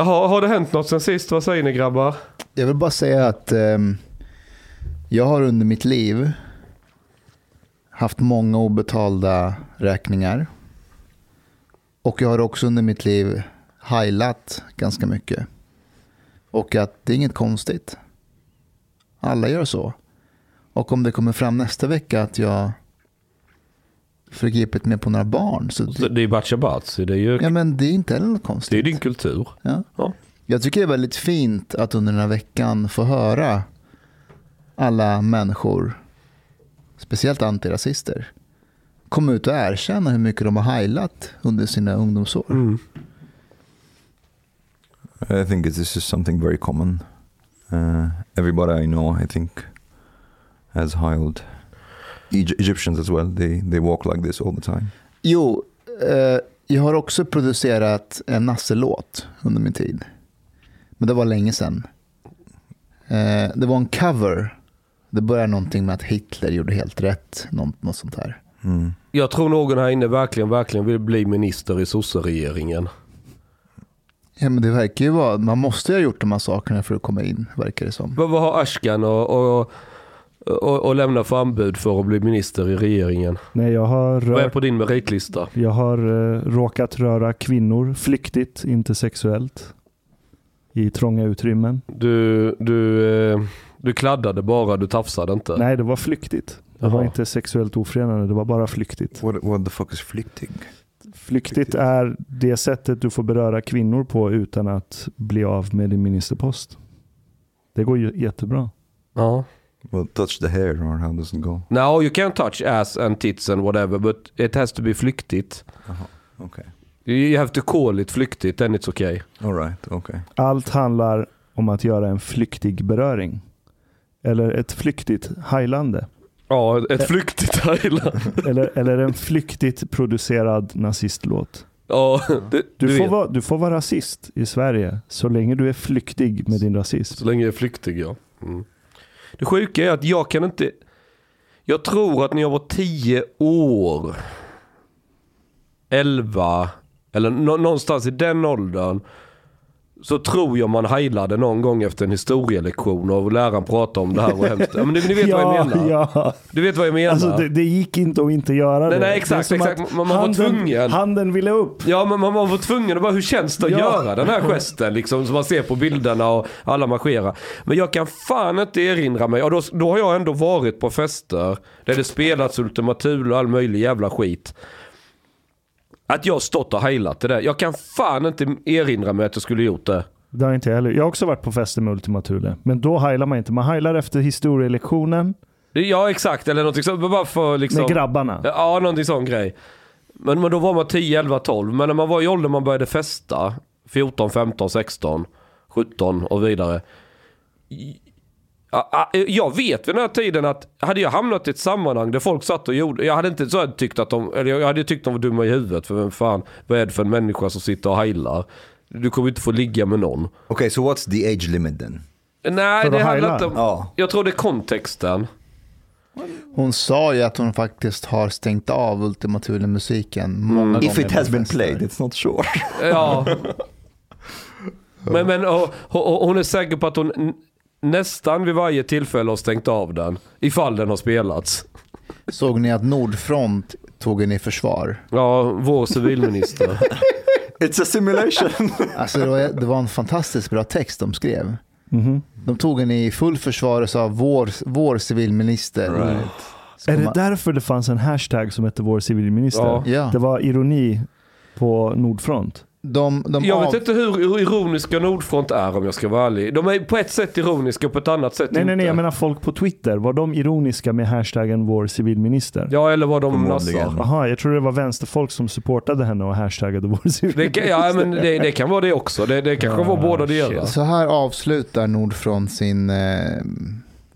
Jaha, har det hänt något sen sist? Vad säger ni grabbar? Jag vill bara säga att eh, jag har under mitt liv haft många obetalda räkningar. Och jag har också under mitt liv heilat ganska mycket. Och att det är inget konstigt. Alla gör så. Och om det kommer fram nästa vecka att jag förgripit mig på några barn. Så det, Det är Batcha Batsi, det är ju ja, men det är inte heller något det är konstigt. din kultur. Ja. Ja. Jag tycker det är väldigt fint att under den här veckan få höra alla människor, speciellt antirasister, komma ut och erkänna hur mycket de har heilat under sina ungdomsår. Mm. I think this is something very common. Uh, everybody I know, I think, has heiled. Egy- Egyptians as well. They they walk like this all the time. Jo, eh, jag har också producerat en Nasse-låt under min tid. Men det var länge sedan. Eh, det var en cover. Det började någonting med att Hitler gjorde helt rätt. Något, något sånt här. Mm. Jag tror någon här inne verkligen, verkligen vill bli minister i sosseregeringen. Ja, men det verkar ju vara, man måste ju ha gjort de här sakerna för att komma in, verkar det som. Vad, vad har Ashkan och, och, och, och lämna för anbud för att bli minister i regeringen? Nej, jag har, Vad är rört, på din meritlista? jag har eh, råkat röra kvinnor flyktigt, inte sexuellt. I trånga utrymmen. Du, du, eh, du kladdade bara, du tafsade inte. Nej, det var flyktigt. Det var Jaha. inte sexuellt ofredande, det var bara flyktigt. What what the fuck is flyktig? Flyktigt är det sättet du får beröra kvinnor på utan att bli av med din ministerpost. Det går ju jättebra. Ja. Well, touch the hair or how does it go? No, you can touch ass and tits and whatever, but it has to be flyktigt. Okay. You have to call it flyktigt, then it's okay. All right. Okay. Allt handlar om att göra en flyktig beröring. Eller ett flyktigt heilande. Ja, ett flyktigt Thailand. Eller, eller en flyktigt producerad nazistlåt. Ja, det, Du, du, får vara, du får vara rasist i Sverige så länge du är flyktig med din rasism. Så länge jag är flyktig ja. Mm. Det sjuka är att jag kan inte... Jag tror att när jag var 10 år, 11 eller någonstans i den åldern. Så tror jag man heilade någon gång efter en historielektion och läraren pratade om det här och hemskt. Ja, men ni, ni vet vad jag menar. Ja, Du vet vad jag menar. alltså det, det gick inte att inte göra Nej, det. nej, exakt, Det exakt. Man- man var handen, tvungen. Handen ville upp. Ja men man var tvungen att bara, hur känns det att Ja. göra den här gesten liksom som man ser på bilderna och alla marscherar. Men jag kan fan inte erinra mig, och då, då har jag ändå varit på fester där det spelats Ultima Thule och all möjlig jävla skit. Att jag stått och heilat det där. Jag kan fan inte erinra mig att jag skulle gjort det. Det har inte jag heller. Jag har också varit på fester med Ultima Thule. Men då heilar man inte. Man heilar efter historielektionen Ja exakt, eller någonting så, bara för liksom... med grabbarna. Ja, någonting sån grej. Men, men då var man 10, 11, 12. Men när man var i åldern man började festa, 14, 15, 16, 17 och vidare. Ja, ja, Jag vet vid den här tiden att hade jag hamnat i ett sammanhang där folk satt och gjorde, jag hade inte så här tyckt att de, eller jag hade tyckt de var dumma i huvudet för vem fan, vad är det för en människa som sitter och heilar? Du kommer inte få ligga med någon. Okay. So what's the age limit then? Nej, För det handlar inte om, Ja. jag tror det är kontexten. Hon sa ju att hon faktiskt har stängt av Ultima Thule-musiken många gånger. If it has been played, it's not sure. Ja. Men, men och, och, och hon är säker på att hon nästan vid varje tillfälle har stängt av den. Ifall den har spelats. Såg ni att Nordfront tog en i försvar? Ja, vår civilminister. it's a simulation. Alltså det var, det var en fantastiskt bra text de skrev. Mhm. De tog en i full försvar och sa vår, vår civilminister. Right. Är det man- därför det fanns en hashtag som hette vår civilminister? Ja. Ja. Det var ironi på Nordfront. De, de Jag av- vet inte hur ironiska Nordfront är om jag ska vara ärlig. De är på ett sätt ironiska och på ett annat sätt Nej, nej, nej, inte. jag menar folk på Twitter. Var de ironiska med hashtaggen vår civilminister? Ja, eller vad de nassar. Jaha, jag tror det var vänsterfolk som supportade henne och hashtaggade vår Det civilminister. kan, ja, men det, det kan vara det också. Det, det kanske Ah, var båda delar. Så här avslutar Nordfront sin eh,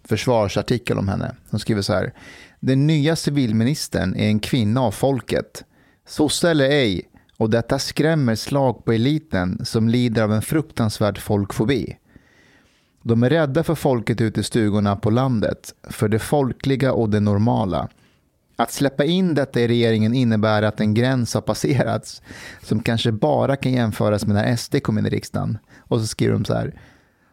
försvarsartikel om henne. De skriver så här. Den nya civilministern är en kvinna av folket. Sosse eller ej. Och detta skrämmer slag på eliten som lider av en fruktansvärd folkfobi. De är rädda för folket ute i stugorna på landet, för det folkliga och det normala. Att släppa in detta i regeringen innebär att en gräns har passerats som kanske bara kan jämföras med när SD kom in i riksdagen. Och så skriver de så här.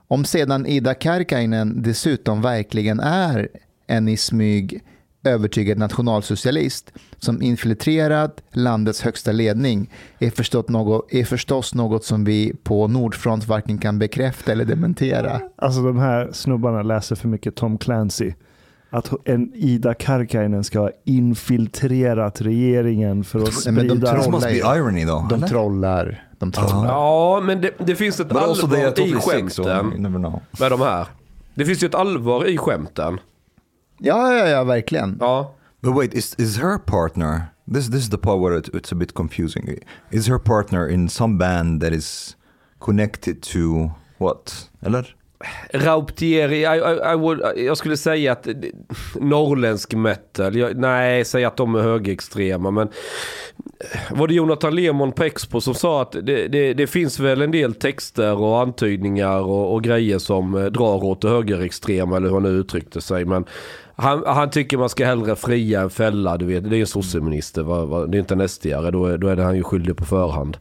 Om sedan Ida Karkainen dessutom verkligen är en i smyg övertygad nationalsocialist som infiltrerat landets högsta ledning är, förstått något, är förstås något som vi på Nordfront varken kan bekräfta eller dementera. Alltså de här snubbarna läser för mycket Tom Clancy. Att en Ida Karkiainen ska ha infiltrerat regeringen för att Nej, men de sprida... trollar irony though. De trollar. De trollar. Ja, men det, det finns ett But allvar i skämten never know. med de här. Det finns ju ett allvar i skämten. Ja, ja, ja, verkligen. Ja. But wait, is is her partner? This this is the part where it, it's a bit confusing. Is her partner in some band that is connected to what? Eller? Rauptieri, I, I, I would, jag skulle säga att norrländsk metal, jag, nej, säg att de är högerextrema men var det Jonathan Lemon på Expo som sa att det, det, det finns väl en del texter och antydningar och, och grejer som eh, drar åt det högerextrema eller hur han nu uttryckte sig men han, han tycker man ska hellre fria än fälla, du vet. Det är en sosseminister, det är inte en SD-are, då, är- då är det han ju skyldig på förhand.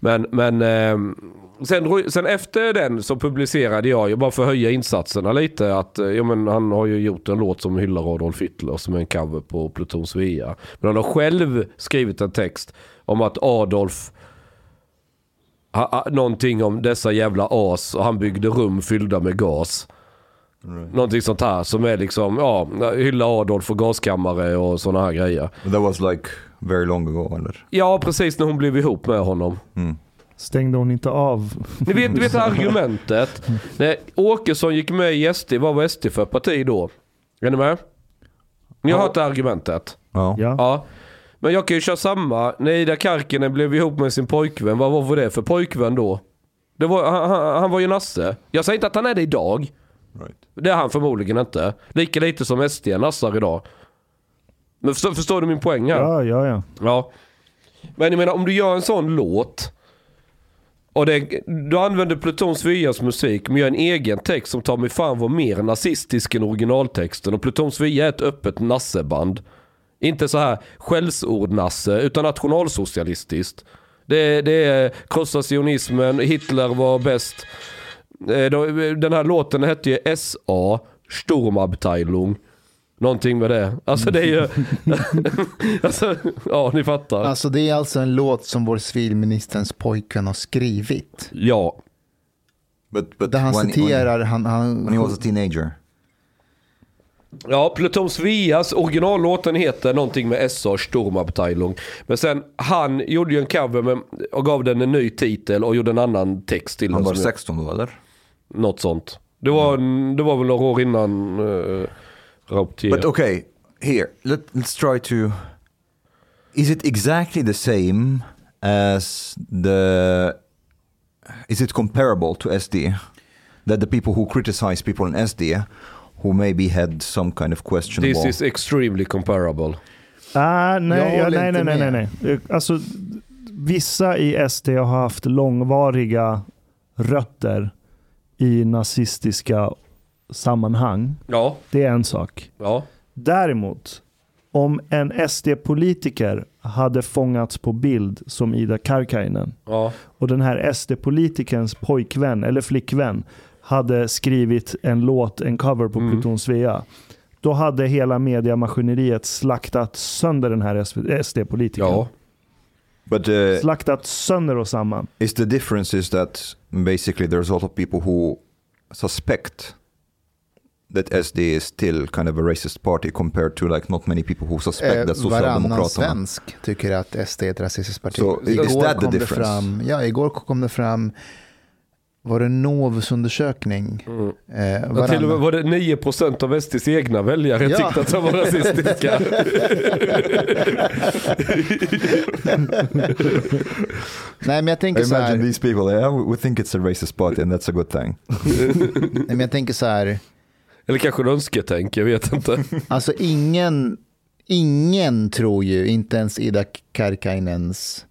Men, men ehm, sen, sen efter den så publicerade jag, ju bara för att höja insatserna lite, att eh, ja, men han har ju gjort en låt som hyllar Adolf Hitler som är en cover på Pluton Svea. Men han har själv skrivit en text om att Adolf ha, ha, någonting om dessa jävla as och han byggde rum fyllda med gas. Någonting sånt här som är liksom, ja, hylla Adolf och gaskammare och sådana här grejer. That was like very long ago, eller? Ja, precis när hon blev ihop med honom. Mm. Stängde hon inte av? Ni vet, ni vet argumentet. När Åkesson gick med i SD, vad var SD för parti då? Är ni med? Ni har Ja. hört det argumentet? Ja. Ja. Ja. Men jag kan ju köra samma. När Ida Karkinen blev ihop med sin pojkvän, vad var det för pojkvän då? Det var, han, han, han var ju nasse. Jag säger inte att han är det idag. Right. Det är han förmodligen inte. Lika lite som SD nassar idag. Men förstår, förstår du min poäng här? Ja, ja, ja. Ja. Men jag menar om du gör en sån låt. Och det, du använder Pluton Svias musik men gör en egen text som tar mig fan var mer nazistisk än originaltexten. Och Pluton Svia är ett öppet nasseband. Inte så här skällsord-nasse utan nationalsocialistiskt. Det, det är krossa sionismen, Hitler var bäst. Eh, Den här låten hette ju SA, Sturmabteilung. Någonting med det. Alltså det är ju... alltså, ja, ni fattar. Alltså det är alltså en låt som vår civilministerns pojkvän har skrivit. Ja. But, but Där han when, citerar, han, han, when, when he was a teenager. Ja, Pluton Svias originallåten heter någonting med SA Sturmabteilung. Men sen han gjorde ju en cover med, och gav den en ny titel och gjorde en annan text till Han den. var som- 16 då, eller? Något sånt. Det var, det var väl några år innan uh, Rauptier. But okay, here let, let's try to. Is it exactly the same as the? Is it comparable to SD? That the people who criticize people in SD, who maybe had some kind of questionable. This is extremely comparable. Ah, nej, ja, nej, nej, nej, nej, nej. Alltså, vissa i SD har haft långvariga rötter i nazistiska sammanhang. Ja, Det är en sak. ja. Däremot, om en SD-politiker hade fångats på bild som Ida Karkiainen ja. och den här SD-politikerns pojkvän eller flickvän hade skrivit en låt, en cover på Mm. Pluton Svea. Då hade hela mediamaskineriet slaktat sönder den här SD-politikern. ja. But uh, Slaktat sönder och samman. is the difference is that basically there's a lot of people who suspect that SD is still kind of a racist party compared to like not many people who suspect eh, that varannan Socialdemokraterna. svensk tycker att SD är ett rasistiskt parti. So, is igår that the difference? fram, ja, igår kom det fram, var det Novus undersökning? Mm. Eh, Ja, till och med var det 9% av SDs egna väljare Ja. tyckte att de var rasistiska. nej men jag tänker så Imagine här, these people, yeah, we- we think it's a racist party and that's a good thing. nej, men jag tänker så här, Eller kanske en önsketänk, jag vet inte. alltså ingen, ingen tror ju, inte ens Ida Karkainens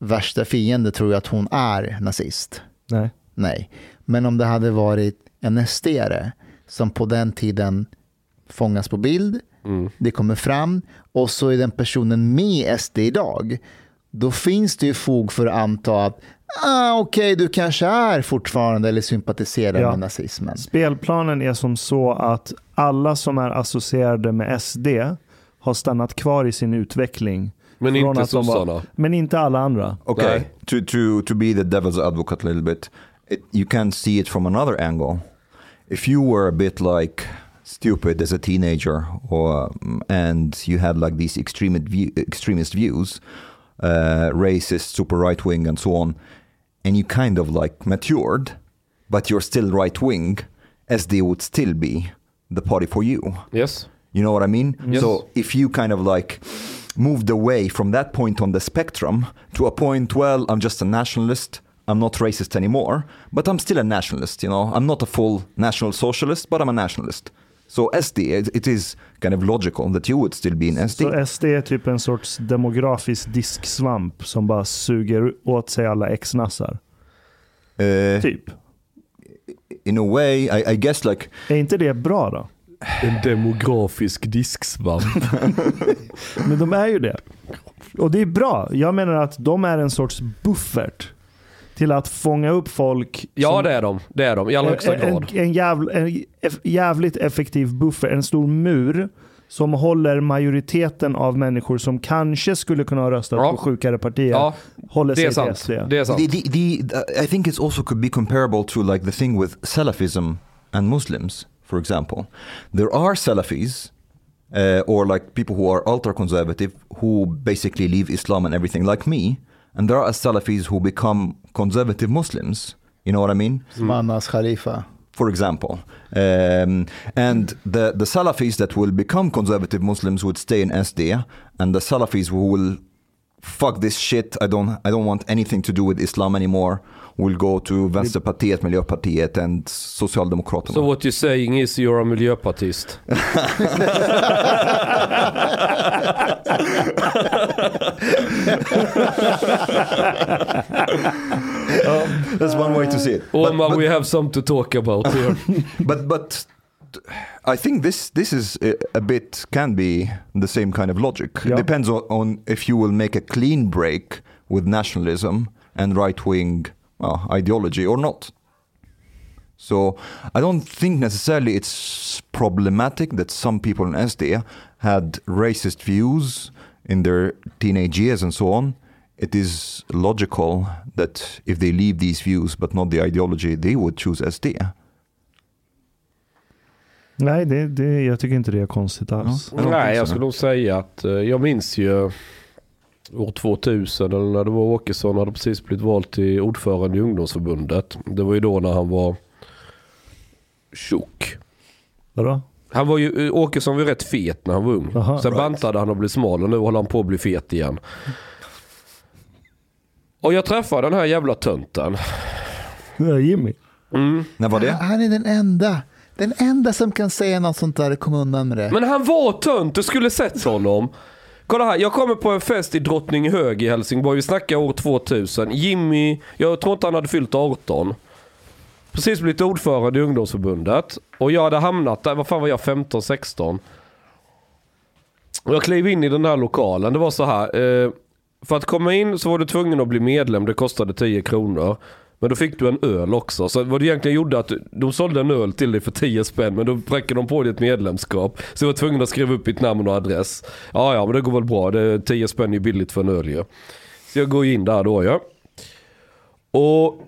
värsta fiende tror ju att hon är nazist. Nej. Nej, men om det hade varit en SD-are som på den tiden fångas på bild det kommer fram och så är den personen med i SD idag, då finns det ju fog för att anta att ah, okej, du kanske är fortfarande eller sympatiserar Ja. med nazismen. Spelplanen är som så att alla som är associerade med SD har stannat kvar i sin utveckling. Men inte sossarna. Men inte alla andra. Okay, Nej. to to to be the devil's advocate a little bit, it, you can see it from another angle. If you were a bit like stupid as a teenager, or um, and you had like these extremist view, extremist views, uh, racist, super right wing, and so on, and you kind of like matured, but you're still right wing, SD would still be the party for you. Yes. You know what I mean? Yes. So if you kind of like moved away from that point on the spectrum to a point, well, I'm just a nationalist. I'm not racist anymore, but I'm still a nationalist. You know, I'm not a full national socialist, but I'm a nationalist. So SD, it, it is kind of logical that you would still be in SD. Så SD är typ en sorts demografisk disksvamp som bara suger åt sig alla ex-nassar. Uh, Typ. in a way, I, I guess like Är inte det bra då? En demografisk disksvamp. Men de är ju det. Och det är bra. Jag menar att de är en sorts buffert till att fånga upp folk. Ja det är de. Det är de i allra högsta en, grad. en, jävl, en jävligt effektiv buffert, en stor mur som håller majoriteten av människor som kanske skulle kunna ha röstat Ja. på sjukare partier, Ja, håller det är sig till sant. SD. Det är sant. The, the, the, I think it's also could be comparable to like the thing with Salafism and Muslims, for example. There are Salafis, uh, or like people who are ultra conservative, who basically leave Islam and everything, like me. And there are Salafis who become conservative Muslims. You know what I mean? Anas Khalifa. For example, um, and the the Salafis that will become conservative Muslims would stay in SD, and the Salafis who will fuck this shit. I don't I don't want anything to do with Islam anymore. Will go to Vänsterpartiet, Miljöpartiet, and Socialdemokraterna. So what you're saying is you're a miljöpartist. That's one way to see it. But- Omar, but- we have some to talk about here. but but I think this this is a, a bit can be the same kind of logic. Yeah. Depends on, on if you will make a clean break with nationalism and right wing uh, ideology or not. So I don't think necessarily it's problematic that some people in SD had racist views in their teenage years and so on. It is logical that if they leave these views but not the ideology, they would choose SD. Nej, det, det, jag tycker inte det är konstigt alls. Ja. Nej, jag skulle nog säga att eh, jag minns ju år 2000 eller när det var Åkesson hade precis blivit vald till ordförande i ungdomsförbundet. Det var ju då när han var tjock. Vadå? Han var ju, eh, Åkesson var ju rätt fet när han var ung. Aha, Sen right. bantade han och blev smal och nu håller han på att bli fet igen. Och jag träffade den här jävla tönten. Jimmy. Mm. När var det? Han är den enda. Den enda som kan säga något sånt där kom undan med det. Men han var tönt, du skulle sett honom. Kolla här, jag kommer på en fest i Drottninghög i Helsingborg. Vi snackar år 2000. Jimmy, jag tror inte han hade fyllt 18. Precis blivit ordförande i ungdomsförbundet. Och jag hade hamnat där, vad fan var jag, 15-16? Och jag klev in i den här lokalen. Det var så här. Eh, för att komma in så var du tvungen att bli medlem. Det kostade 10 kronor. Men då fick du en öl också. Så vad du egentligen gjorde att de sålde en öl till dig för 10 spänn. Men då präckade de på ditt medlemskap. Så jag var tvungen att skriva upp ditt namn och adress. Ja, ja, men det går väl bra. Det, 10 spänn är ju billigt för en öl ju. Så jag går in där då ja. Och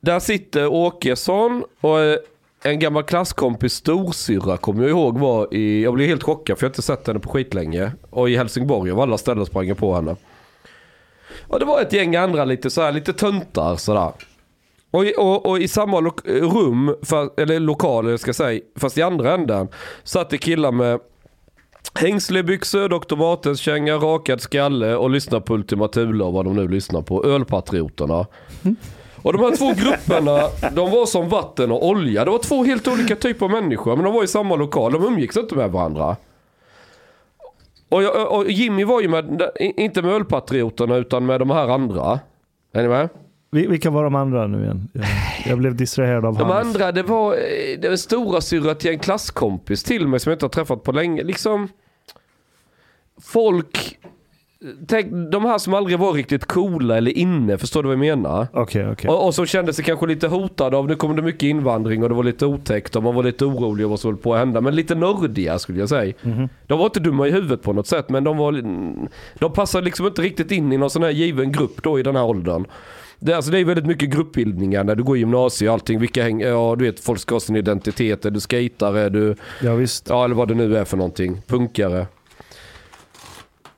där sitter Åkesson och eh, en gammal klasskompis storsyrra kommer jag ihåg var i, jag blev helt chockad för jag har inte sett henne på skitlänge. Och i Helsingborg av alla ställen sprang jag på henne. Och det var ett gäng andra lite så här, lite töntar sådär. Och, i- och, och i samma lo- rum, för, eller lokal ska jag säga, fast i andra änden, satt det killar med hängslebyxor, Dr. Martens känga, rakad skalle och lyssnade på Ultima Thule och vad de nu lyssnar på. Ölpatrioterna. Och de här två grupperna, de var som vatten och olja. Det var två helt olika typer av människor, men de var i samma lokal. De umgicks inte med varandra. Och, jag, och Jimmy var ju med, inte med ölpatrioterna utan med de här andra. Är ni med? Vi- Vilka var de andra nu igen? Jag, jag blev distraherad av De Hannes. andra, det var, eh, det var stora syrra till en klasskompis till mig som jag inte har träffat på länge. Liksom, folk, tänk, de här som aldrig var riktigt coola eller inne, förstår du vad jag menar? Okej, okej. Och, och som kände sig kanske lite hotade av, nu kommer det mycket invandring och det var lite otäckt och man var lite orolig över vad som höll på att hända. Men lite nördiga skulle jag säga. Mhm. De var inte dumma i huvudet på något sätt men de var, de passade liksom inte riktigt in i någon sån här given grupp då i den här åldern. Det, alltså det är väldigt mycket gruppbildningar när du går i gymnasiet och allting. Vilka häng, ja du vet folk ska ha sin identitet. Är du skatare? Är du Ja, visst. Ja, eller vad det nu är för någonting. Punkare.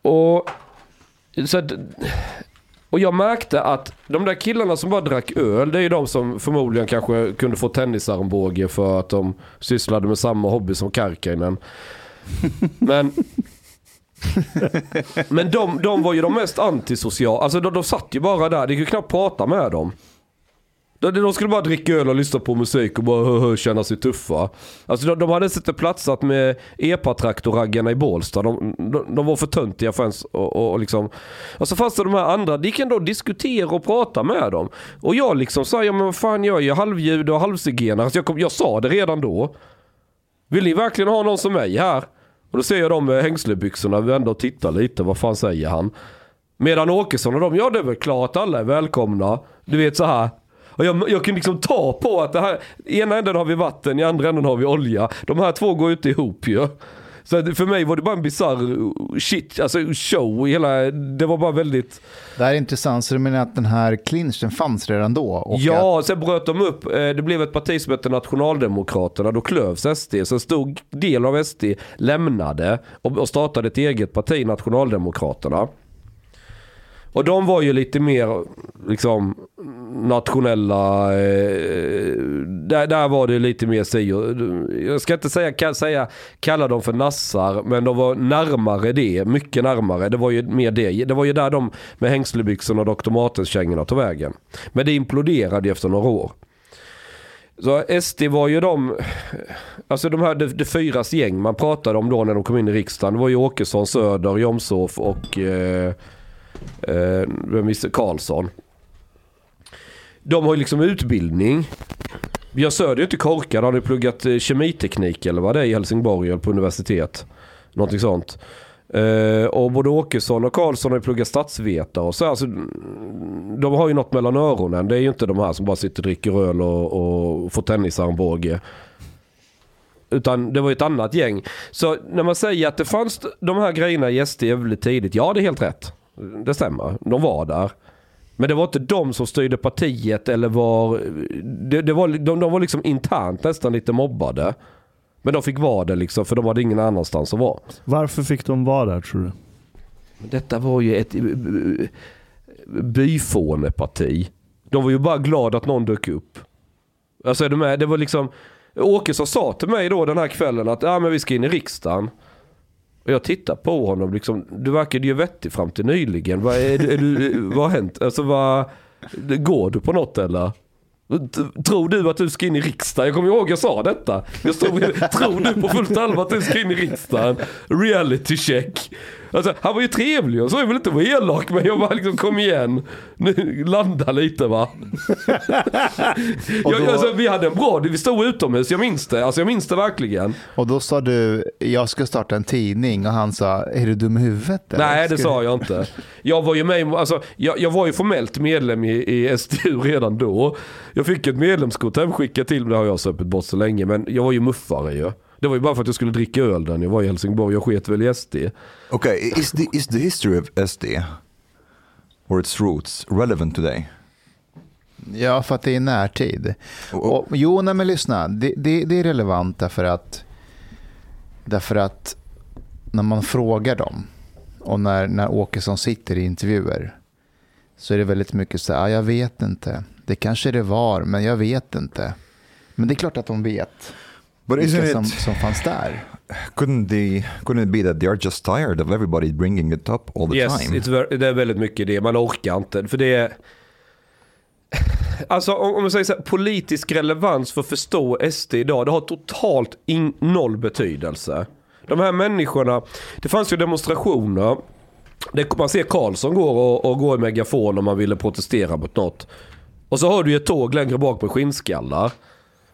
Och, så att, och jag märkte att de där killarna som bara drack öl, det är ju de som förmodligen kanske kunde få tennisarmbåge för att de sysslade med samma hobby som Karkainen. Men, men de, de var ju de mest antisociala. Alltså de, de satt ju bara där, det gick ju knappt prata med dem. De, de skulle bara dricka öl och lyssna på musik och bara hö, hö, känna sig tuffa. Alltså de, de hade inte platsat med epatraktorraggarna i Bålsta. De, de, de var för töntiga för ens och, och, och liksom. Och så fanns det de här andra, de kan då diskutera och prata med dem. Och jag liksom sa, ja men vad fan jag är ju halvjude och halvzigenare. Alltså jag, kom, jag sa det redan då. Vill ni verkligen ha någon som mig här? Och då ser jag dem med hängslebyxorna vända och titta lite, vad fan säger han? Medan Åkesson och de, ja det är väl klart alla är välkomna. Du vet så här. Och jag, jag kan liksom ta på att det här, i ena änden har vi vatten, i andra änden har vi olja. De här två går ju inte ihop ju. Så att för mig var det bara en bizarr shit, alltså show. Hela, det var bara väldigt... Det här är intressant, så du menar att den här clinchen fanns redan då? Och att, Ja, sen bröt de upp. eh, Det blev ett parti som hette Nationaldemokraterna. Då klövs SD. Så en stor del av SD lämnade och startade ett eget parti, Nationaldemokraterna. Och de var ju lite mer liksom nationella, eh, där, där var det lite mer si och- Jag ska inte säga, ka- säga kalla dem för nassar, men de var närmare det, mycket närmare. Det var ju mer det. Det var ju där de med hängslebyxorna och Dr. Martens-kängorna tog vägen. Men det imploderade ju efter några år. Så SD var ju de, alltså de här det, det fyras gäng man pratade om då när de kom in i riksdagen. Det var ju Åkesson, Söder, Jomshof och eh, eh, vem visste? Karlsson. De har ju liksom utbildning. Björn Söder är ju inte korkad. Han har ju pluggat eh, kemiteknik eller vad det är i Helsingborg eller på universitet. Någonting sånt. Eh, och både Åkesson och Karlsson har ju pluggat statsvetare och så. Alltså, mm, de har ju något mellan öronen. Det är ju inte de här som bara sitter och dricker öl och, och får tennisarmbåge. Utan det var ju ett annat gäng. Så när man säger att det fanns de här grejerna i SD väldigt tidigt. Ja, det är helt rätt. Det stämmer. De var där. Men det var inte de som styrde partiet eller var... Det, det var de, de var liksom internt nästan lite mobbade. Men de fick vara det liksom för de hade ingen annanstans att vara. Varför fick de vara där tror du? Detta var ju ett eh, byfåneparti. De var ju bara glada att någon dök upp. Alltså är du med? Det var liksom... Åkesson sa till mig då den här kvällen att ja, men vi ska in i riksdagen. Och jag tittar på honom liksom. Du verkade ju vettig fram till nyligen. Vad, är, är du, vad har hänt? Alltså vad... Går du på något eller? Tror du att du ska in i riksdagen? Jag kommer ihåg jag sa detta. Jag stod, tror du på fullt allvar att du ska in i riksdagen? Reality check. Alltså, han var ju trevlig och så jag vill inte vara elak men jag bara liksom kom igen. Nu, landa lite va. Jag, alltså, vi hade en bra, vi stod utomhus, jag minns det. Alltså jag minns det verkligen. och då sa du, jag ska starta en tidning och han sa, är du dum i huvudet? eller? Nej det sa jag inte. Jag var ju med, alltså, jag, jag var ju formellt medlem i, i SDU redan då. Jag fick ett medlemskort hemskickat till mig, det har jag söpit bort så länge. Men jag var ju muffare ju. Det var ju bara för att jag skulle dricka öl där när jag var i Helsingborg. Jag sket väl i SD. Okay, is the is the history of SD or its roots relevant today? Ja, för att det är närtid. Och- Och, jo, nej men lyssna. Det, det, det är relevant därför att, därför att när man frågar dem och när, när Åkesson sitter i intervjuer så är det väldigt mycket så här, ah, jag vet inte. Det kanske det var, men jag vet inte. Men det är klart att de vet But isn't som, it? som fanns där. Couldn't they? Couldn't it be that they are just tired of everybody bringing it up all the yes, time? ver- det är väldigt mycket det. Man orkar inte. För det är... Alltså om man säger så här, politisk relevans för att förstå SD idag, det har totalt in, noll betydelse. De här människorna, det fanns ju demonstrationer. Det, man ser Karlsson går och, och går i megafon om man ville protestera mot något. Och så har du ett tåg längre bak med skinnskallar.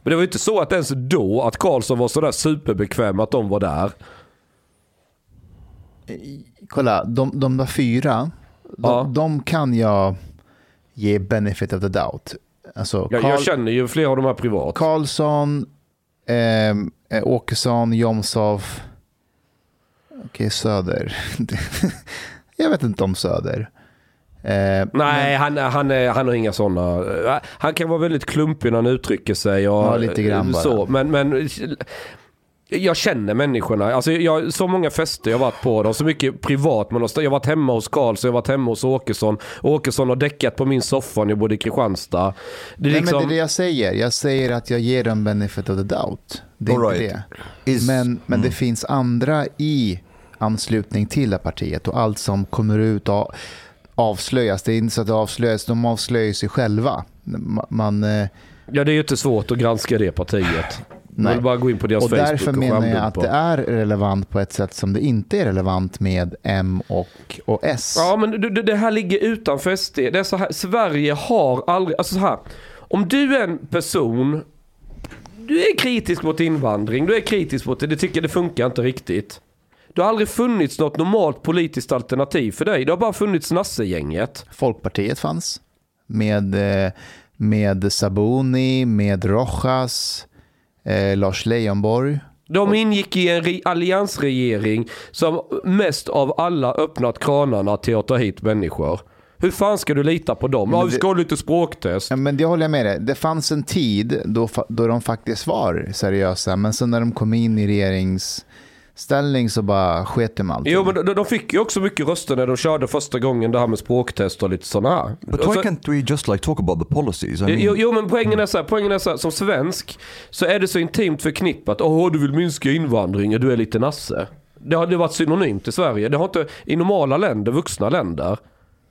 Men det var ju inte så att ens då att Karlsson var sådär superbekväm att de var där. Kolla, de, de där fyra, de, Ja. de kan jag ge benefit of the doubt. Alltså, Jag, Karl- jag känner ju flera av de här privat. Karlsson, ehm, eh, Åkesson, Jomshof. Okej, Söder. jag vet inte om Söder. Eh, Nej, han, han, är, han har inga sådana. Han kan vara väldigt klumpig när han uttrycker sig. Och, Ja, lite grann bara. så. Men, men jag känner människorna. Alltså, jag, så många fester jag varit på. dem, så mycket privat. Men jag har varit hemma hos Karlsson, jag har varit hemma hos Åkesson. Åkesson har däckat på min soffa när jag bodde i Kristianstad. Det är Nej, liksom, men det är det jag säger. Jag säger att jag ger dem benefit of the doubt. Det är All inte right. det. Is- Men, men det finns andra i anslutning till det partiet och allt som kommer ut och avslöjas. Det är inte så att det avslöjas, de avslöjar sig själva. Ma- Man, eh, ja, det är ju inte svårt att granska det partiet. Man Nej. vill bara gå in på deras och Facebook därför och menar jag att skärmdumpa. det är relevant på ett sätt som det inte är relevant med M och, och S. Ja men det, det- det här ligger utanför SD. Det är så här, Sverige har aldrig, alltså så här. Om du är en person, du är kritisk mot invandring, du är kritisk mot det, du tycker det funkar inte riktigt. Det har aldrig funnits något normalt politiskt alternativ för dig. Det har bara funnits Nasse-gänget. Folkpartiet fanns med, eh, med Sabuni, med Rojas, eh, Lars Leijonborg. De ingick i en re- alliansregering som mest av alla öppnat kranarna till att ta hit människor. Hur fan ska du lita på dem? Ja, vi ska ha lite språktest. Ja, men det håller jag med dig. Det fanns en tid då, då de faktiskt var seriösa, men sen när de kom in i regeringsställning så bara sket de allt. Jo men de, de fick ju också mycket röster när de körde första gången det här med språktest och lite sådana här. But why så- can't we just like talk about the policies? I mean, Jo, jo men poängen är så här, poängen är så här, som svensk så är det så intimt förknippat. Åh du vill minska invandringen, du är lite nasse. Det har det har varit synonymt i Sverige. Det har inte, i normala länder, vuxna länder.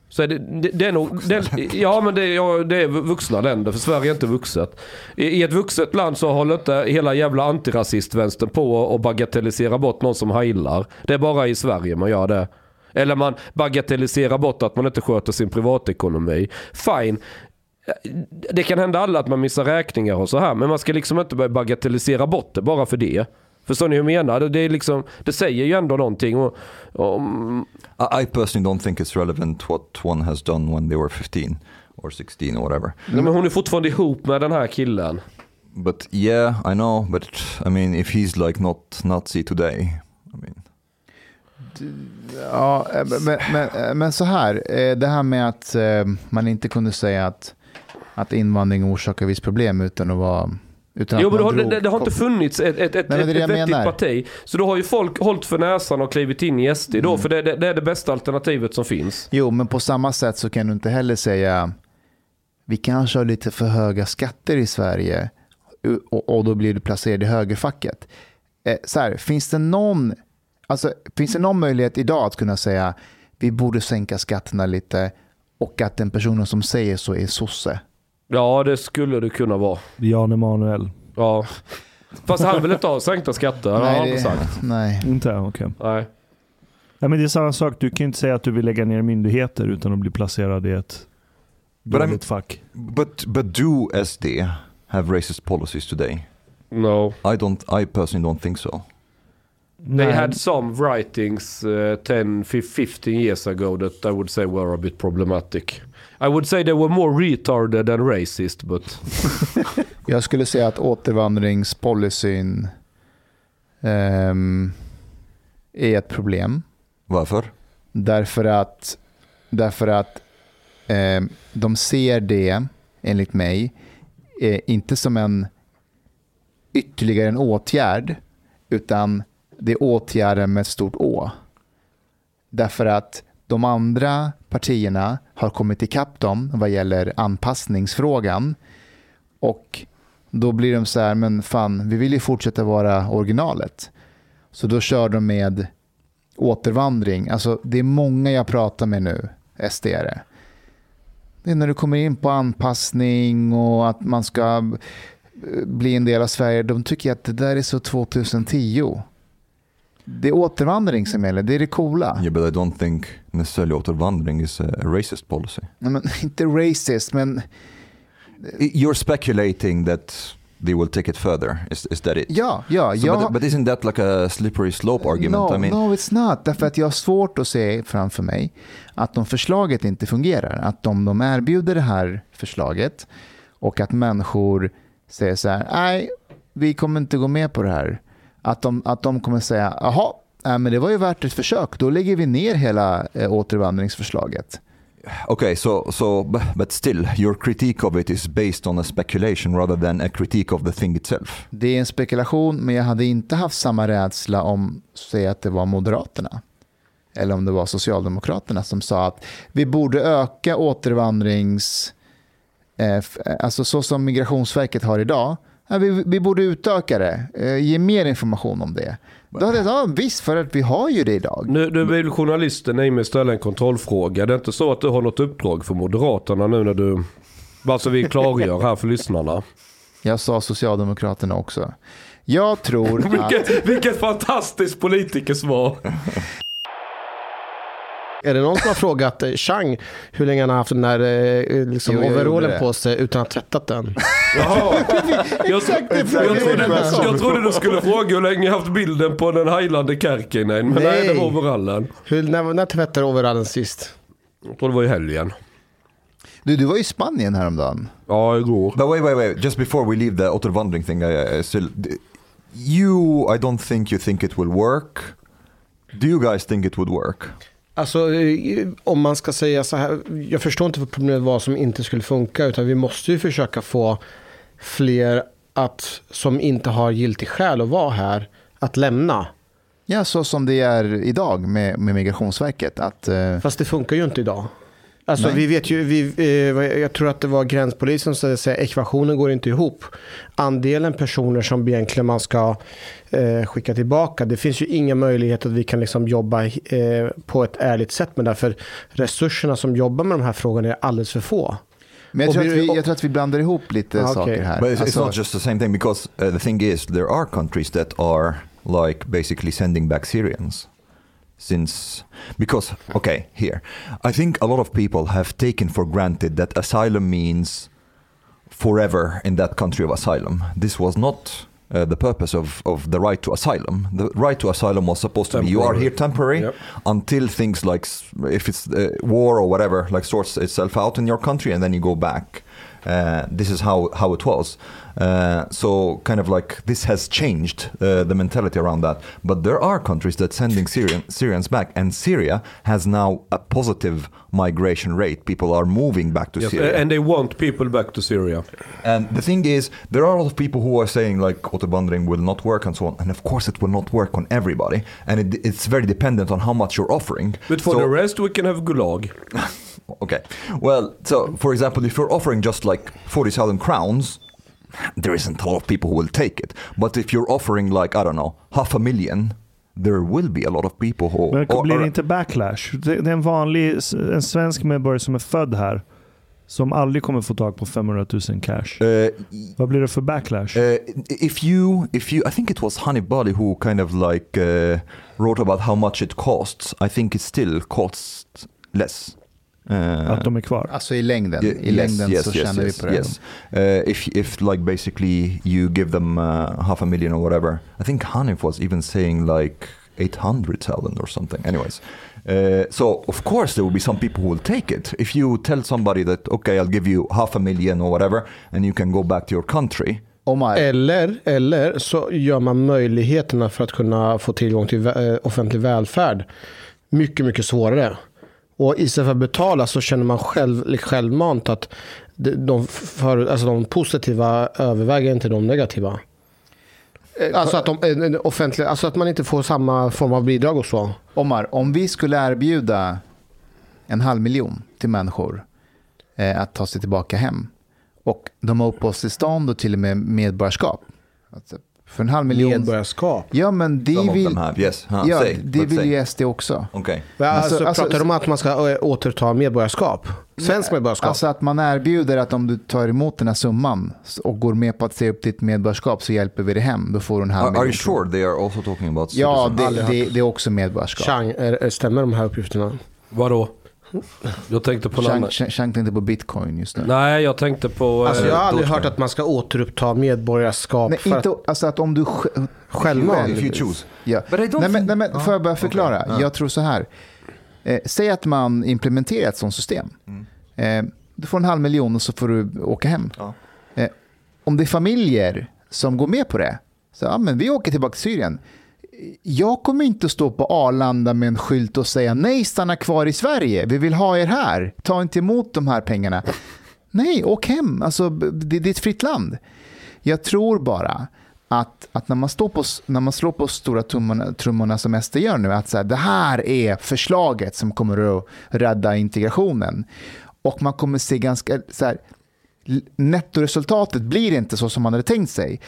Så är det, det, det är nog, det, ja men det, är- ja, det är vuxna länder för Sverige är inte vuxet. I, I ett vuxet land så håller inte hela jävla antirasistvänstern på att bagatellisera bort någon som heilar. Det är bara i Sverige man gör det. Eller man bagatelliserar bort att man inte sköter sin privatekonomi. Fine. Det kan hända alla att man missar räkningar och så här. Men man ska liksom inte börja bagatellisera bort det bara för det. Förstår ni hur jag menar? Det, är liksom, det säger ju ändå någonting. Och, och, I, I personally don't think it's relevant what one has done when they were 15 or 16 or whatever. nej, men hon är fortfarande ihop med den här killen. But yeah, I know. But I mean, if he's like not Nazi today, I mean, Ja, eh, men, men, men så här, eh, det här med att eh, man inte kunde säga att, att invandring orsakar viss problem utan att vara... Utan Jo men har, drog det, det har inte funnits ett, ett, ett, Nej, ett, ett vettigt parti. Så då har ju folk hållit för näsan och klivit in i SD då. För det, det, det är det bästa alternativet som finns. Jo, men på samma sätt så kan du inte heller säga vi kanske har lite för höga skatter i Sverige och, och då blir du placerad i högerfacket. Eh, så här, finns, det någon, alltså, finns det någon möjlighet idag att kunna säga vi borde sänka skatterna lite och att den personen som säger så är sosse? Ja det skulle det kunna vara. Jan Emanuel. Ja. Fast han vill inte ha sänkta skatter. har han inte sagt. nej. Inte? Okej. Nej. Ja, men det är samma sak. Du kan ju inte säga att du vill lägga ner myndigheter utan att bli placerad i ett But I'm- dåligt fack. but but do SD have racist policies today? No. I don't. I personally don't think so. They Nej. had some writings uh, 10, 15 years ago that I would say were a bit problematic. I would say they were more retarded than racist, but Jag skulle säga att återvandringspolicyn ehm, är ett problem. Varför? Därför att, därför att eh, de ser det, enligt mig, eh, inte som en ytterligare en åtgärd, utan det är åtgärder med ett stort Å. Därför att de andra partierna har kommit ikapp dem vad gäller anpassningsfrågan. Och då blir de så här, men fan, vi vill ju fortsätta vara originalet. Så då kör de med återvandring. Alltså, det är många jag pratar med nu, SDare. Det är när du kommer in på anpassning och att man ska eh, bli en del av Sverige. De tycker att det där är så 2010. Det är återvandring som gäller, det är det coola. Yeah, but I don't think necessarily återvandring is a, racist policy. Nej, Men, inte racist, men you're speculating that they will take it further. Is, is that it? Ja, ja. So, jag, but, but isn't that like a slippery slope argument? No, I mean, no, it's not. Därför att jag har svårt att se framför mig att om förslaget inte fungerar, att om de erbjuder det här förslaget och att människor säger så här, nej, vi kommer inte gå med på det här. Att de, att de kommer säga, jaha, nej, men det var ju värt ett försök, då lägger vi ner hela eh, återvandringsförslaget. Okay, so so but still, your critique of it is based on a speculation rather than a critique of the thing itself. Det är en spekulation, men jag hade inte haft samma rädsla om, säg att det var Moderaterna. Eller om det var Socialdemokraterna som sa att vi borde öka återvandrings... Eh, f- alltså så som Migrationsverket har idag. Ja, vi, vi borde utöka det, eh, ge mer information om det. Då hade jag ja, visst, för att vi har ju det idag. Nu, nu vill journalisten i mig ställa en kontrollfråga. Det är inte så att du har något uppdrag för Moderaterna nu när du... Bara så vi klargör här för lyssnarna. Jag sa Socialdemokraterna också. Jag tror att... Vilket, vilket fantastiskt politikersvar. Är det någon som har frågat eh, Chang hur länge han har haft den där eh, liksom, Jo, overallen på sig utan att ha tvättat den? Jaha. Jag, Exakt trodde, jag trodde du skulle fråga hur länge jag haft bilden på den heilande Kärkinen. Men nej, Nej. det var overallen. Hur, när, när tvättade du overallen sist? Jag tror det var i helgen. Du, du var i Spanien häromdagen. Ja, igår. But wait, wait, wait. Just before we leave the återvandring thing, I, I still, you, I don't think you think it will work. Do you guys think it would work? Alltså eh, om man ska säga så här, jag förstår inte vad problemet var som inte skulle funka, utan vi måste ju försöka få fler att, som inte har giltig skäl att vara här, att lämna. Ja, så som det är idag med, med Migrationsverket. Att, eh, Fast det funkar ju inte idag. Alltså Nej. vi vet ju, vi, eh, jag tror att det var gränspolisen som säger ekvationen går inte ihop. Andelen personer som egentligen man ska eh, skicka tillbaka, det finns ju inga möjligheter att vi kan liksom jobba eh, på ett ärligt sätt med det. För resurserna som jobbar med de här frågorna är alldeles för få. men jag tror, att vi- vi, jag tror att vi blandar ihop lite Ah, okej. saker här. But it's, Alltså, it's not just the same thing because uh, the thing is, there are countries that are like basically sending back Syrians. Since, because, okay, here, I think a lot of people have taken for granted that asylum means forever in that country of asylum. This was not uh, the purpose of, of the right to asylum. The right to asylum was supposed to be you are here temporary Yep. until things like if it's uh, war or whatever like sorts itself out in your country and then you go back. Uh, this is how, how it was. Uh, so kind of like this has changed uh, the mentality around that. But there are countries that sending Syrian, Syrians back, and Syria has now a positive migration rate. People are moving back to Yes, Syria. and they want people back to Syria. And the thing is, there are a lot of people who are saying like återvandring will not work and so on. And of course, it will not work on everybody, and it, it's very dependent on how much you're offering. But for So- the rest we can have Gulag. Okay. Well, so for example, if you're offering just like 40,000 crowns, there isn't a lot of people who will take it. But if you're offering like, I don't know, half a million, there will be a lot of people who... Men or- blir det inte backlash? Det det är en vanlig en svensk medborgare som är född här som aldrig kommer få tag på 500 000 cash. uh, Vad blir det för backlash? Uh, if you, if you, I think it was Hanif Bali who kind of like uh, wrote about how much it costs. I think it still costs less. Uh, att de är kvar? Alltså i längden, i längden så tjänar yes, vi på det. Yes. Uh, if if like basically you give them uh, half a million or whatever. I think Hanif was even saying like 800,000 or something. Anyways, uh, so of course there will be some people who will take it. If you tell somebody that okay, I'll give you half a million or whatever, and you can go back to your country. Omar, Eller, eller så gör man möjligheterna för att kunna få tillgång till eh, offentlig välfärd mycket, mycket svårare. Och istället för att betala så känner man själv, självmant att de, för, alltså de positiva överväger inte de negativa. Alltså att, de, eh, eh, offentliga, alltså att man inte får samma form av bidrag och så. Omar, om vi skulle erbjuda en halv miljon till människor eh, att ta sig tillbaka hem och de har uppehållstillstånd och till och med medborgarskap. Alltså, för en halv miljon. Medborgarskap. Ja, men det Some vill, have, yes. Huh, ja, say, det vill say. ju SD också. Okay. Men Alltså, Alltså- alltså- pratar de om att man ska eh, återta medborgarskap? Svensk medborgarskap? Alltså att man erbjuder att om du tar emot den här summan och går med på att säga upp ditt medborgarskap så hjälper vi dig hem. Då får du en halv Are, are you miljon sure they are also talking about Ja, citizens? det, det, det är också medborgarskap. Chang, är, stämmer de här uppgifterna? Vadå? Jag tänkte på. Chang, tänkte på bitcoin just nu. Nej, jag tänkte på... Alltså eh, jag har aldrig Dogecoin. hört att man ska återuppta medborgarskap Nej, för inte, att alltså att om du sj- självmant. If you choose. Ja. Nej, men, nej, men, Ja, får jag bara förklara? Ja. Jag tror så här. Eh, säg att man implementerar ett sånt system. Mm. Eh, du får en halv miljon och så får du åka hem. Ja. Eh, om det är familjer som går med på det, så ja, men vi åker tillbaka till Syrien. Jag kommer inte stå på Arlanda med en skylt och säga nej, stanna kvar i Sverige. Vi vill ha er här. Ta inte emot de här pengarna. Nej, åk hem. Alltså, det, det är ett fritt land. Jag tror bara att, att när, man står på, när man slår på stora trummorna, trummorna som SD gör nu, att så här, det här är förslaget som kommer att rädda integrationen. Och man kommer se ganska, så här, nettoresultatet blir inte så som man hade tänkt sig.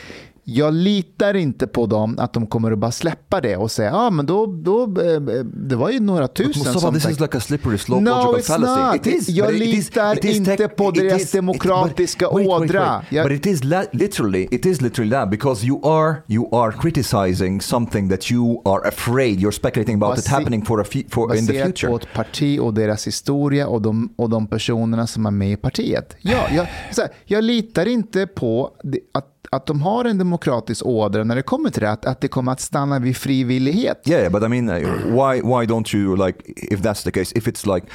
Jag litar inte på dem att de kommer att bara släppa det och säga ah, men då, då eh, det var ju några tusen Mustafa, som this is like a slippery slope No, logical it's fallacy. not. It is. Jag it is- litar it is inte på it deras is- it- demokratiska but- wait, wait, wait. ådra. Jag- But it is literally, it is literally that because you are you are criticizing something that you are afraid you're speculating about it happening for a for in the baserat future. på ett parti och deras historia och de, och de personerna som är med i partiet. Ja, jag, här, jag litar inte på att, att de har en demokratisk ådra när det kommer till det, att, att det kommer att stanna vid frivillighet. Ja, Yeah, but I mean, uh, why why don't you like if that's the case? If it's like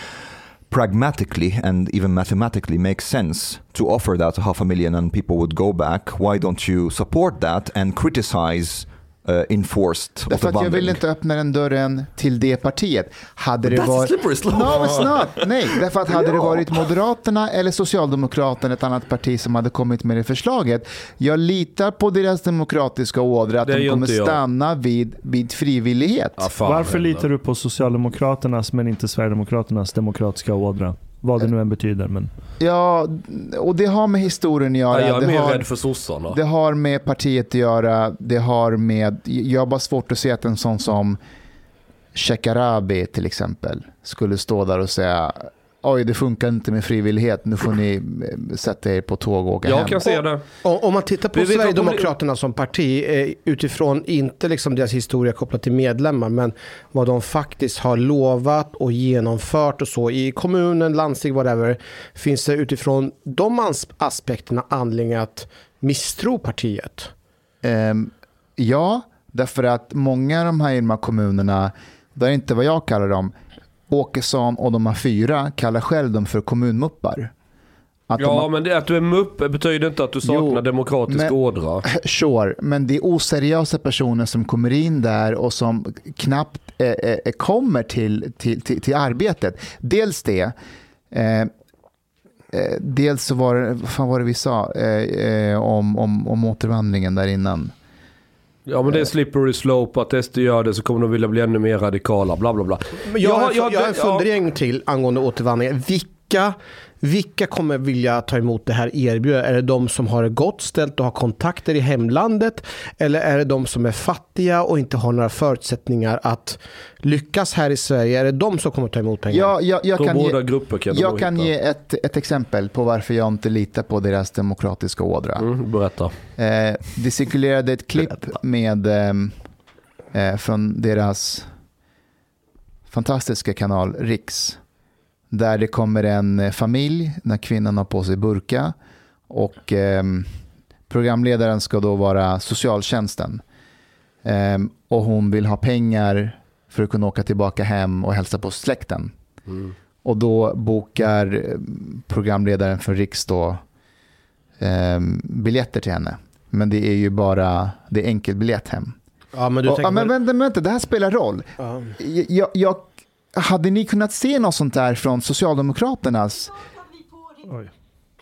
pragmatically and even mathematically makes sense to offer that to half a million and people would go back, why don't you support that and criticize uh, enforced Därför att jag vill inte öppna den dörren till det partiet. Hade det That's a varit... slippery slope. No, it's not. Nej, därför att hade det Ja. varit Moderaterna eller Socialdemokraterna, ett annat parti som hade kommit med det förslaget. Jag litar på deras demokratiska ådra att Det de kommer stanna vid, vid frivillighet. Ja, Varför litar du på Socialdemokraternas men inte Sverigedemokraternas demokratiska ådra? Vad det nu än betyder. Men Ja, och det har med historien att göra. Ja, jag är det, mer har, rädd för sossarna. det har med partiet att göra. Det har med... Jag har bara svårt att se att en sån som Shekarabi till exempel skulle stå där och säga oj det funkar inte med frivillighet, nu får ni eh, sätta er på tåg och åka hem. Jag kan se det. Och, om man tittar på Vi Sverigedemokraterna som parti eh, utifrån inte liksom deras historia kopplat till medlemmar men vad de faktiskt har lovat och genomfört och så i kommunen, landsting, whatever. Finns det utifrån de aspekterna anledning att misstro partiet? Ehm, ja, därför att många av de här kommunerna, det är inte vad jag kallar dem, Åkesson och de här fyra kallar själv dem för kommunmuppar. Att de Ja, har- men det, att du är mupp betyder inte att du saknar Jo, demokratisk men- ådra. Sure, men det är oseriösa personer som kommer in där och som knappt eh, eh, kommer till, till, till, till arbetet. Dels det. Eh, eh, dels så var det, vad fan var det vi sa eh, eh, om, om, om återvandringen där innan? Ja, men det är slippery slope. Att SD gör det så kommer de vilja bli ännu mer radikala. Bla, bla, bla. Men jag, Ja, har, ja, jag har en fundering till angående återvandring. Vilka, vilka kommer vilja ta emot det här erbjudandet? Är det de som har det gott ställt och har kontakter i hemlandet? Eller är det de som är fattiga och inte har några förutsättningar att lyckas här i Sverige? Är det de som kommer ta emot pengar? Ja, jag, jag kan, båda ge, grupper kan jag kan hitta. ge ett, ett exempel på varför jag inte litar på deras demokratiska ådra. Mm, berätta. Eh, det cirkulerade ett klipp med, ehm, eh, från deras fantastiska kanal Riks. Där det kommer en eh, familj när kvinnan har på sig burka. Och ehm, programledaren ska då vara socialtjänsten. Ehm, och hon vill ha pengar för att kunna åka tillbaka hem och hälsa på släkten. Mm. Och då bokar eh, programledaren för Riks då, ehm, biljetter till henne. Men det är ju bara det är enkelbiljett hem. Ja, men du Och, tänker ja, men vänta, vänta, det här spelar roll. Ja. Jag, jag, hade ni kunnat se något sånt där från Socialdemokraternas? oj.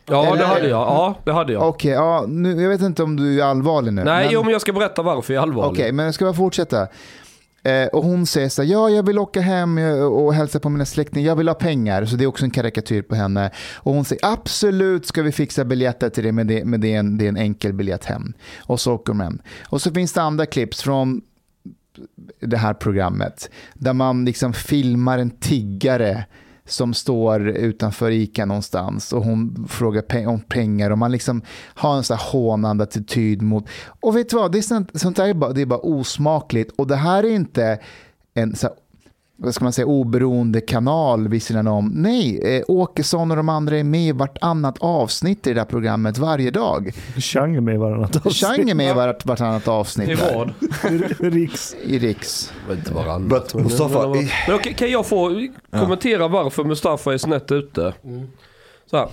Ja, Eller- det hade jag. Ja, det hade jag. Okej, ja, nu, jag vet inte om du är allvarlig nu. Nej, men- jo, men jag ska berätta varför jag är allvarlig. Okej, men jag ska bara fortsätta. Eh, och hon säger så här, ja jag vill åka hem och hälsa på mina släktingar, jag vill ha pengar. Så det är också en karikatyr på henne. Och hon säger, absolut ska vi fixa biljetter till det, men det, men det, är, en, det är en enkel biljett hem. Och så åker de hem. Och så finns det andra clips från det här programmet. Där man liksom filmar en tiggare som står utanför ICA någonstans och hon frågar pe- om pengar och man liksom har en sån här hånande attityd mot... Och vet du vad, det är sånt, sånt där är bara, det är bara osmakligt och det här är inte en så här, vad ska man säga, oberoende kanal vid sidan om. Nej, eh, Åkesson och de andra är med i vartannat avsnitt i det där programmet varje dag. Chang är med i varannat avsnitt. Chang är med i vart, vartannat avsnitt I vad? Riks. i Riks. Inte. But Mustafa, men- Men kan jag få kommentera varför Mustafa är snett ute? Så här.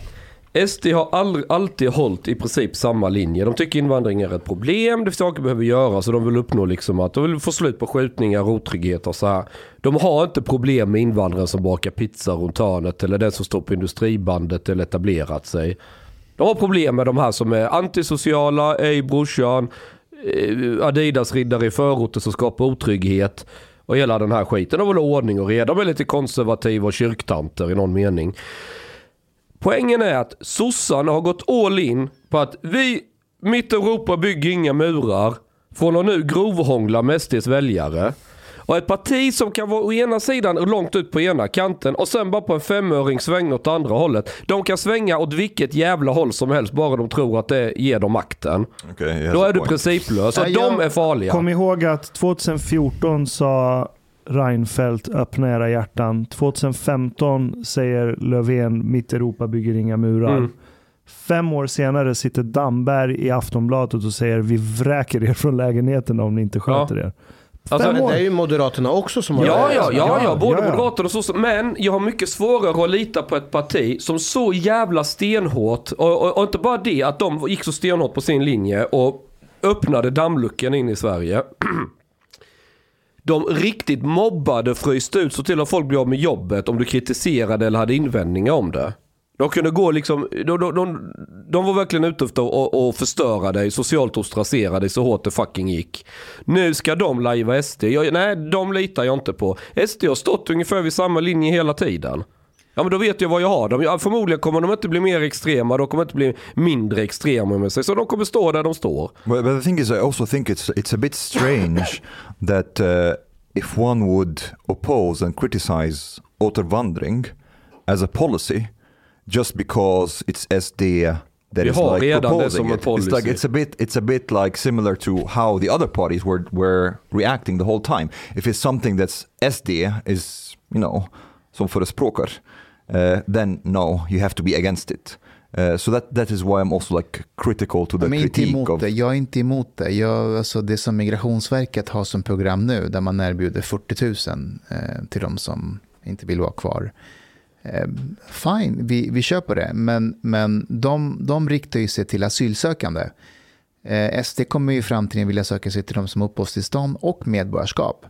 SD har all, alltid hållit i princip samma linje. De tycker invandring är ett problem, det finns saker behöver göras och de vill uppnå liksom att de vill få slut på skjutningar, otrygghet och så här. De har inte problem med invandrare som bakar pizza runt hörnet eller den som står på industribandet eller etablerat sig. De har problem med de här som är antisociala, ej brorsan, eh, Adidas-riddare i förorter som skapar otrygghet och hela den här skiten. De vill ha ordning och reda. De är lite konservativa och kyrktanter i någon mening. Poängen är att sossarna har gått all in på att vi, mitt Europa bygger inga murar, från att nu grovhångla med SDs väljare. Och ett parti som kan vara å ena sidan och långt ut på ena kanten och sen bara på en femöring svänga åt andra hållet. De kan svänga åt vilket jävla håll som helst bara de tror att det ger dem makten. Okay, Då är du principlös och de är farliga. Kom ihåg att 2014 sa Reinfeldt öppna era hjärtan. 2015 säger Löfven mitt Europa bygger inga murar. Mm. Fem år senare sitter Damberg i Aftonbladet och säger vi vräker er från lägenheten om ni inte sköter er. Alltså, Men det är ju Moderaterna också som har Ja, ja, ja, ja, både Ja, ja. moderater och sossar. Men jag har mycket svårare att lita på ett parti som så jävla stenhårt, och, och, och inte bara det, att de gick så stenhårt på sin linje och öppnade dammluckan in i Sverige. De riktigt mobbade, fryste ut, så till att folk blev av med jobbet om du kritiserade eller hade invändningar om det. De kunde gå liksom, de, de, de, de var verkligen ute efter att förstöra dig, socialt ostracera dig så hårt det fucking gick. Nu ska de lajva SD. Jag, nej, de litar jag inte på. SD har stått ungefär vid samma linje hela tiden. Ja men då vet jag vad jag har dem. Ja, förmodligen kommer de inte bli mer extrema, de kommer inte bli mindre extrema med sig. Så de kommer stå där de står. But, but the thing is, I also think it's it's a bit strange that uh, if one would oppose and criticize återvandring as a policy, just because it's SD that Vi is har like redan det som en it. It's like policy. it's a bit it's a bit like similar to how the other parties were were reacting the whole time. If it's something that's SD is you know som förespråkar, uh, then no, you have to be against it. Uh, so that that is why I'm also like critical to the inte critique of det. Jag är inte emot det. Jag, alltså det som Migrationsverket har som program nu, där man erbjuder 40 000 eh, till de som inte vill vara kvar. Eh, fine, vi, vi kör på det. Men, men de, de riktar ju sig till asylsökande. Eh, SD kommer ju i framtiden vilja söka sig till de som har uppehållstillstånd och medborgarskap.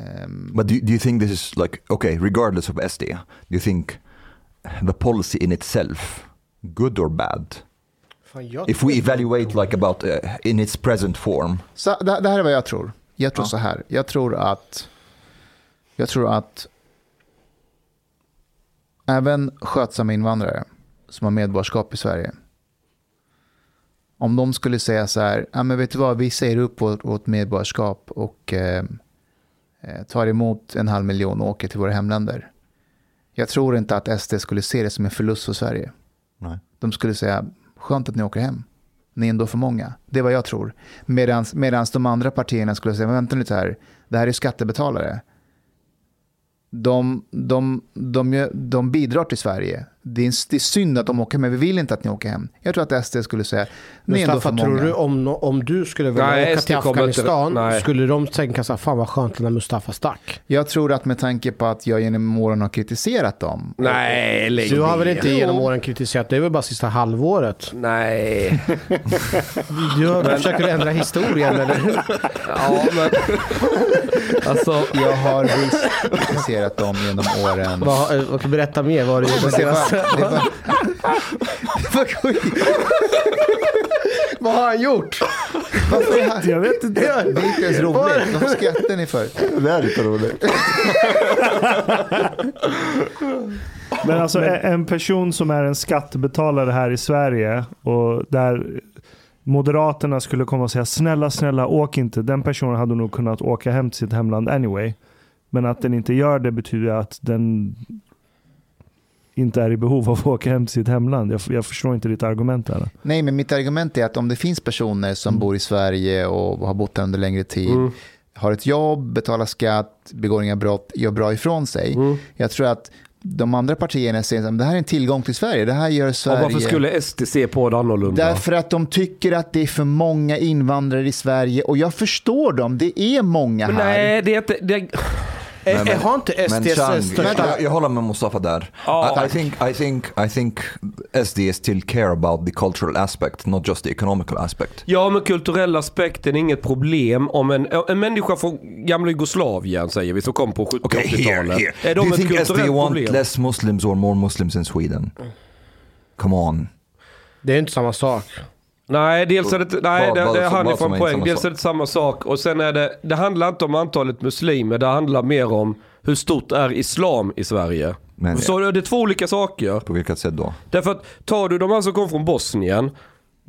Ehm, But do, do you think this is like okay, regardless of SD, do you think the policy in itself good or bad? If we evaluate like about uh, in its present form, Så det, det här är vad jag tror. Jag tror så här. Jag tror att, jag tror att även skötsamma invandrare som har medborgarskap i Sverige, om de skulle säga så här, ja men vet du vad, vi säger upp vårt, vårt medborgarskap och eh, tar emot en halv miljon och åker till våra hemländer. Jag tror inte att SD skulle se det som en förlust för Sverige. Nej. De skulle säga, skönt att ni åker hem. Ni är ändå för många. Det är vad jag tror. Medan de andra partierna skulle säga, vänta lite här, det här är skattebetalare. De, de, de, de bidrar till Sverige. Det är, det är synd att de åker hem, men vi vill inte att ni åker hem. Jag tror att SD skulle säga, ni är ändå för Mustafa, tror många. du om, om du skulle vilja Nej, åka SD till inte- Afghanistan, nej. skulle de tänka så här, fan vad skönt när Mustafa stack? Jag tror att med tanke på att jag genom åren har kritiserat dem. Nej, lägg Du har väl inte genom åren kritiserat, det är väl bara sista halvåret? Nej. Du har, försöker du ändra historien eller? Ja, men... Alltså, Jag har visst kritiserat dem genom åren. Vad, eh, berätta mer, vad har du gjort Men det var, det var. Vad har han gjort? Varför är han- Jag vet inte. Det är inte ens roligt. Varför skrattar ni för? det är lite roligt. Men alltså en- en person som är en skattebetalare här i Sverige och där Moderaterna skulle komma och säga snälla, snälla, åk inte. Den personen hade nog kunnat åka hem till sitt hemland anyway. Men att den inte gör det betyder att den inte är i behov av att åka hem till sitt hemland. Jag, jag förstår inte ditt argument där. Nej, men mitt argument är att om det finns personer som bor i Sverige och har bott här under längre tid, har ett jobb, betalar skatt, begår inga brott, gör bra ifrån sig. Mm. Jag tror att de andra partierna säger att det här är en tillgång till Sverige. Det här gör Sverige... varför skulle SD se på det annorlunda? Därför att de tycker att det är för många invandrare i Sverige. Och jag förstår dem, det är många Men här. nej, det är inte... Det, Men- eh, har inte Men SDs Chang, största... jag, jag håller med Mustafa där. Ja. I, I, think, I, think, I think SD still care about the cultural aspect, not just the economical aspect. ja, men kulturella aspekten är inget problem om en, en människa från gamla Jugoslavien, säger vi, som kom på 70 Okay, here, 80-talet. here. Är Do de you ett think SD kulturellt want problem? less Muslims or more Muslims in Sweden? Come on. Det är inte samma sak. Nej, dels är det, nej det, det han är från poäng. Dels är det samma sak och sen är det, det handlar inte om antalet muslimer, det handlar mer om hur stort är islam i Sverige. Men- Så det är två olika saker. På vilket sätt då? Därför att tar du de här som kom från Bosnien,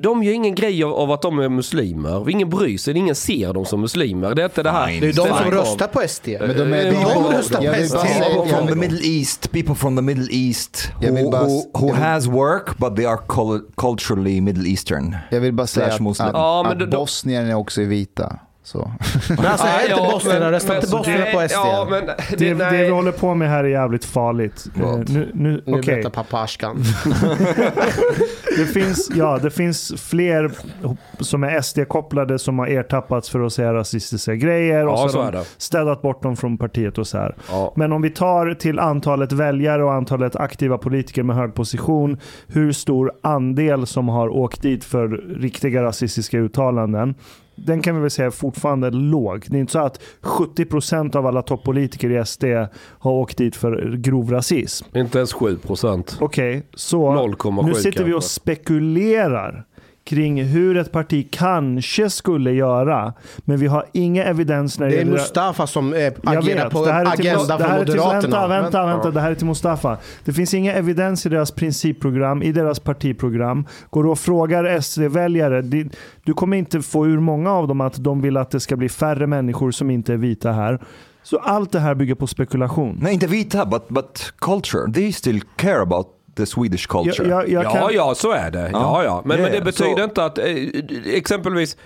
de gör ingen grej av, att de är muslimer. Ingen bryr sig, ingen ser dem som muslimer. Det är inte det här. Det är de som röstar på SD. Men de är... Eh, de- de röstar på SD. People from the Middle East, people from the Middle East Jag vill who, bara- who, who has work but they are cul- culturally Middle Eastern. Jag vill bara säga Slash att, att, att bosnierna också är vita. Så. Men alltså är inte Ja, bosnierna, men- inte bosnierna på SD? Ja, men Det, det, det vi håller på med här är jävligt farligt. Vad? nu, nu, Nu berättar pappa. Det finns, ja, det finns fler som är SD-kopplade som har ertappats för att säga rasistiska grejer. Och Ja, så så har de städat bort dem från partiet och så här. Ja. Men om vi tar till antalet väljare och antalet aktiva politiker med hög position. Hur stor andel som har åkt dit för riktiga rasistiska uttalanden. Den kan vi väl säga är fortfarande låg. Det är inte så att 70% av alla toppolitiker i SD har åkt dit för grov rasism. Inte ens 7 procent. Okej, så 0,7 nu sitter vi och spekulerar kring hur ett parti kanske skulle göra. Men vi har inga evidens när det, Det är gäller... Mustafa som eh, agerar vet, på det här är till, agenda det för här är till, Moderaterna. Vänta, vänta, vänta. Det här är till Mustafa. Det finns inga evidens i deras principprogram, i deras partiprogram. Går du och frågar SD-väljare, du kommer inte få ur många av dem att de vill att det ska bli färre människor som inte är vita här. Så allt det här bygger på spekulation. Nej, inte vita, but, but culture. They still care about the Swedish culture. Jag, jag, jag Ja, kan, ja, så är det. Ja, Ja. ja. Men, Ja, men det ja. betyder Så- inte att eh, exempelvis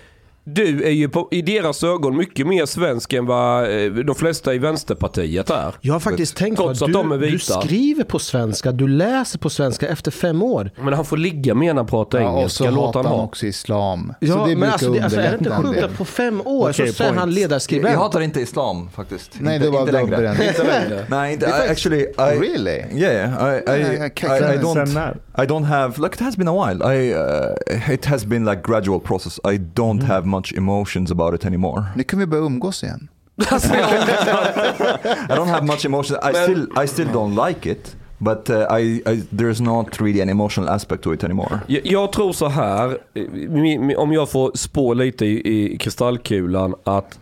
du är ju på, i deras ögon mycket mer svensk än vad eh, de flesta i Vänsterpartiet är. Jag har faktiskt tänkt på Trots att att de är du, du skriver på svenska, du läser på svenska efter fem år. Men han får ligga med när han pratar Ja, och engelska. så Låt hatar han han ha. också islam. Ja, så det men alltså, det, alltså, är det inte sjukt att på fem år Okej, så sen point. han Jag ledarskribent? hatar inte islam faktiskt. Nej, inte, det var inte längre. Inte längre. Nej, inte, I, actually, I, Really? Yeah, I, I, Yeah, I I, I, Sen- don't? I don't have, like it has been a while. I, uh, it has been like gradual process. I don't have much emotions about it anymore. Nu kan vi börja umgås igen. I don't have much emotion. I still, I still don't like it. But uh, I, I, there's not really an emotional aspect to it anymore. Jag, jag tror så här, om jag får spå lite i, i kristallkulan, att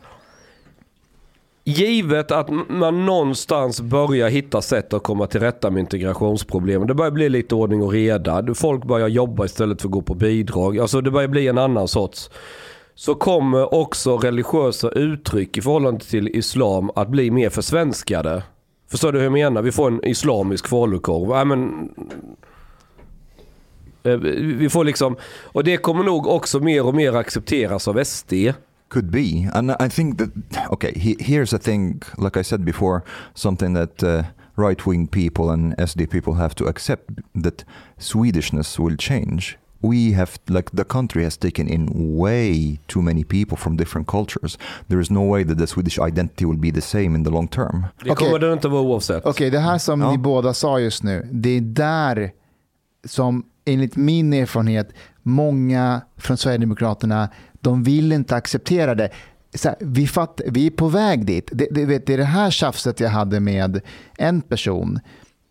givet att man någonstans börjar hitta sätt att komma till rätta med integrationsproblemen. Det börjar bli lite ordning och reda. Folk börjar jobba istället för att gå på bidrag. Alltså det börjar bli en annan sorts. Så kommer också religiösa uttryck i förhållande till islam att bli mer försvenskade. Förstår du hur jag menar? Vi får en islamisk falukorv. Äh, men eh, Vi får liksom, och det kommer nog också mer och mer accepteras av SD. Could be, and I think that okay. He, here's a thing, like I said before, something that uh, right-wing people and SD people have to accept that Swedishness will change. We have, like, the country has taken in way too many people from different cultures. There is no way that the Swedish identity will be the same in the long term. Det Okej. kommer det inte vara oavsett. Okej, det här som Ja. ni båda sa just nu, det är där som enligt min erfarenhet många från Sverigedemokraterna, de vill inte acceptera det. Så här, vi, fatt, vi är på väg dit. Det, det, vet, det är det här tjafset jag hade med en person,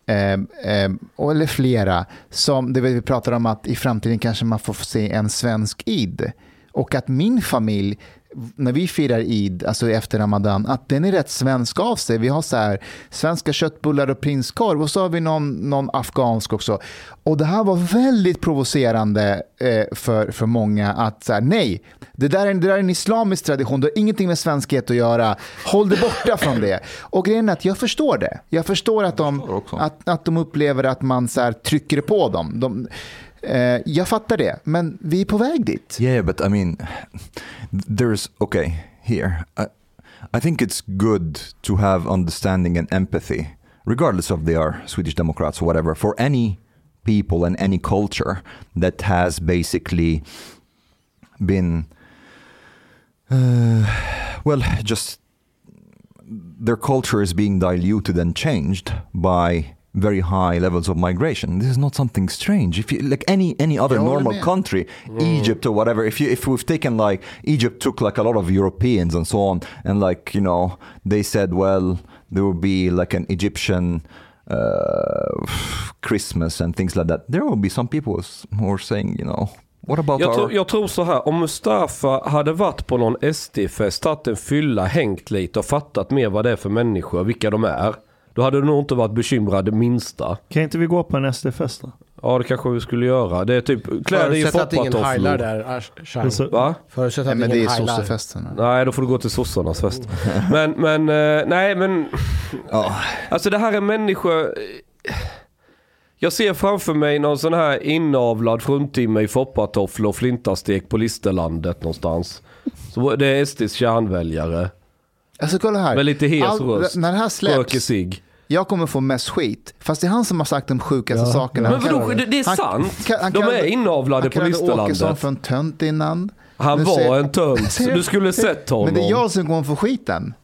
eh, eller flera, som det vi pratar om att i framtiden kanske man får se en svensk id. Och att min familj, när vi firar id, alltså efter ramadan, att den är rätt svensk av sig. Vi har så här svenska köttbullar och prinskorv och så har vi någon, någon afghansk också. Och det här var väldigt provocerande eh, för, för många att så här, nej, det där, är, det där är en islamisk tradition, det har ingenting med svenskhet att göra. Håll dig borta från det. Och grejen är att jag förstår det. Jag förstår att de, att, att de upplever att man så här, trycker på dem. De, eh, jag fattar det, men vi är på väg dit. Yeah, but I mean, there's okay here. I, I think it's good to have understanding and empathy, regardless of they are Swedish Democrats or whatever, for any people and any culture that has basically been, uh, well, just their culture is being diluted and changed by very high levels of migration. This is not something strange. If you like any any other håller normal med. country, Egypt or whatever, if you if we've taken like Egypt took like a lot of Europeans and so on, and like you know they said, well, there will be like an Egyptian uh, Christmas and things like that. There will be some people who are saying, you know, what about Jag, our tror, jag tror så här, om Mustafa hade varit på någon SD-fest, tagit en fylla, hängt lite och fattat mer vad det är för människor, vilka de är. Då hade du nog inte varit bekymrad det minsta. Kan inte vi gå på en SD-fest då? Ja det kanske vi skulle göra. Det är typ kläder i Förutsatt att ingen heilar foppatofflor. där, Ash- Det är Chang. så- Va? Förutsatt Nej, att men det är ingen heilar. sossefesten. Nej, då får du gå till sossarnas fest. Men, men, eh, nej men. Ja. Alltså det här är människor. Jag ser framför mig någon sån här inavlad fruntimmer i foppatofflor och flintastek på Listerlandet någonstans. Så det är SDs kärnväljare. Alltså kolla här. Med lite hes röst. När det här släpps, jag kommer få mest skit. Fast det är han som har sagt de sjukaste Ja. sakerna. Men Han vadå, det, det är han- sant. kan- han De är inavlade Han på kallade Åkesson Listerlandet. för en tönt innan. Han Nu var säger- en tönt. Du skulle sett honom. Men det är jag som kommer få skiten.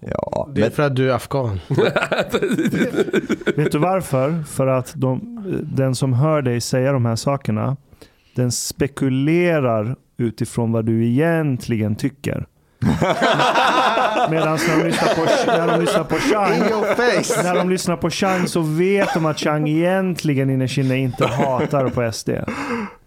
Ja, Det är men, för att du är afghan. Vet du varför? För att de, den som hör dig säga de här sakerna, den spekulerar utifrån vad du egentligen tycker. Medan när de lyssnar på, när de lyssnar på Chang, In your face! när de lyssnar på Chang så vet de att Chang egentligen innerst inne inte hatar på SD.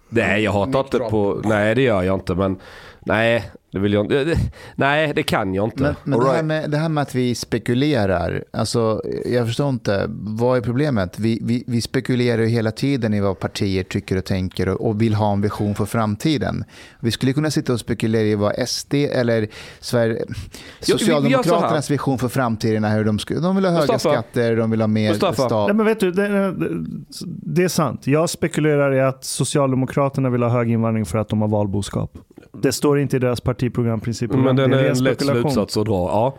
Nej, jag hatar inte på... Nej, det gör jag inte. Men nej, det vill jag inte. det- Nej, det kan jag inte. Men, men All det, här right. med, det här med att vi spekulerar, alltså, jag förstår inte, vad är problemet? Vi, vi, vi spekulerar ju hela tiden i vad partier tycker och tänker och, och vill ha en vision för framtiden. Vi skulle kunna sitta och spekulera i vad SD eller Sverige, Socialdemokraternas vision för framtiden är hur de, skulle, de vill ha höga Mustafa. skatter, de vill ha mer Mustafa. stat. Nej, men vet du, det, det är sant. Jag spekulerar i att Socialdemokraterna vill ha hög invandring för att de har valboskap. Det står inte i deras partiprogramprincipprogram. Men den Det är en lätt spekulation. slutsats att dra. Ja.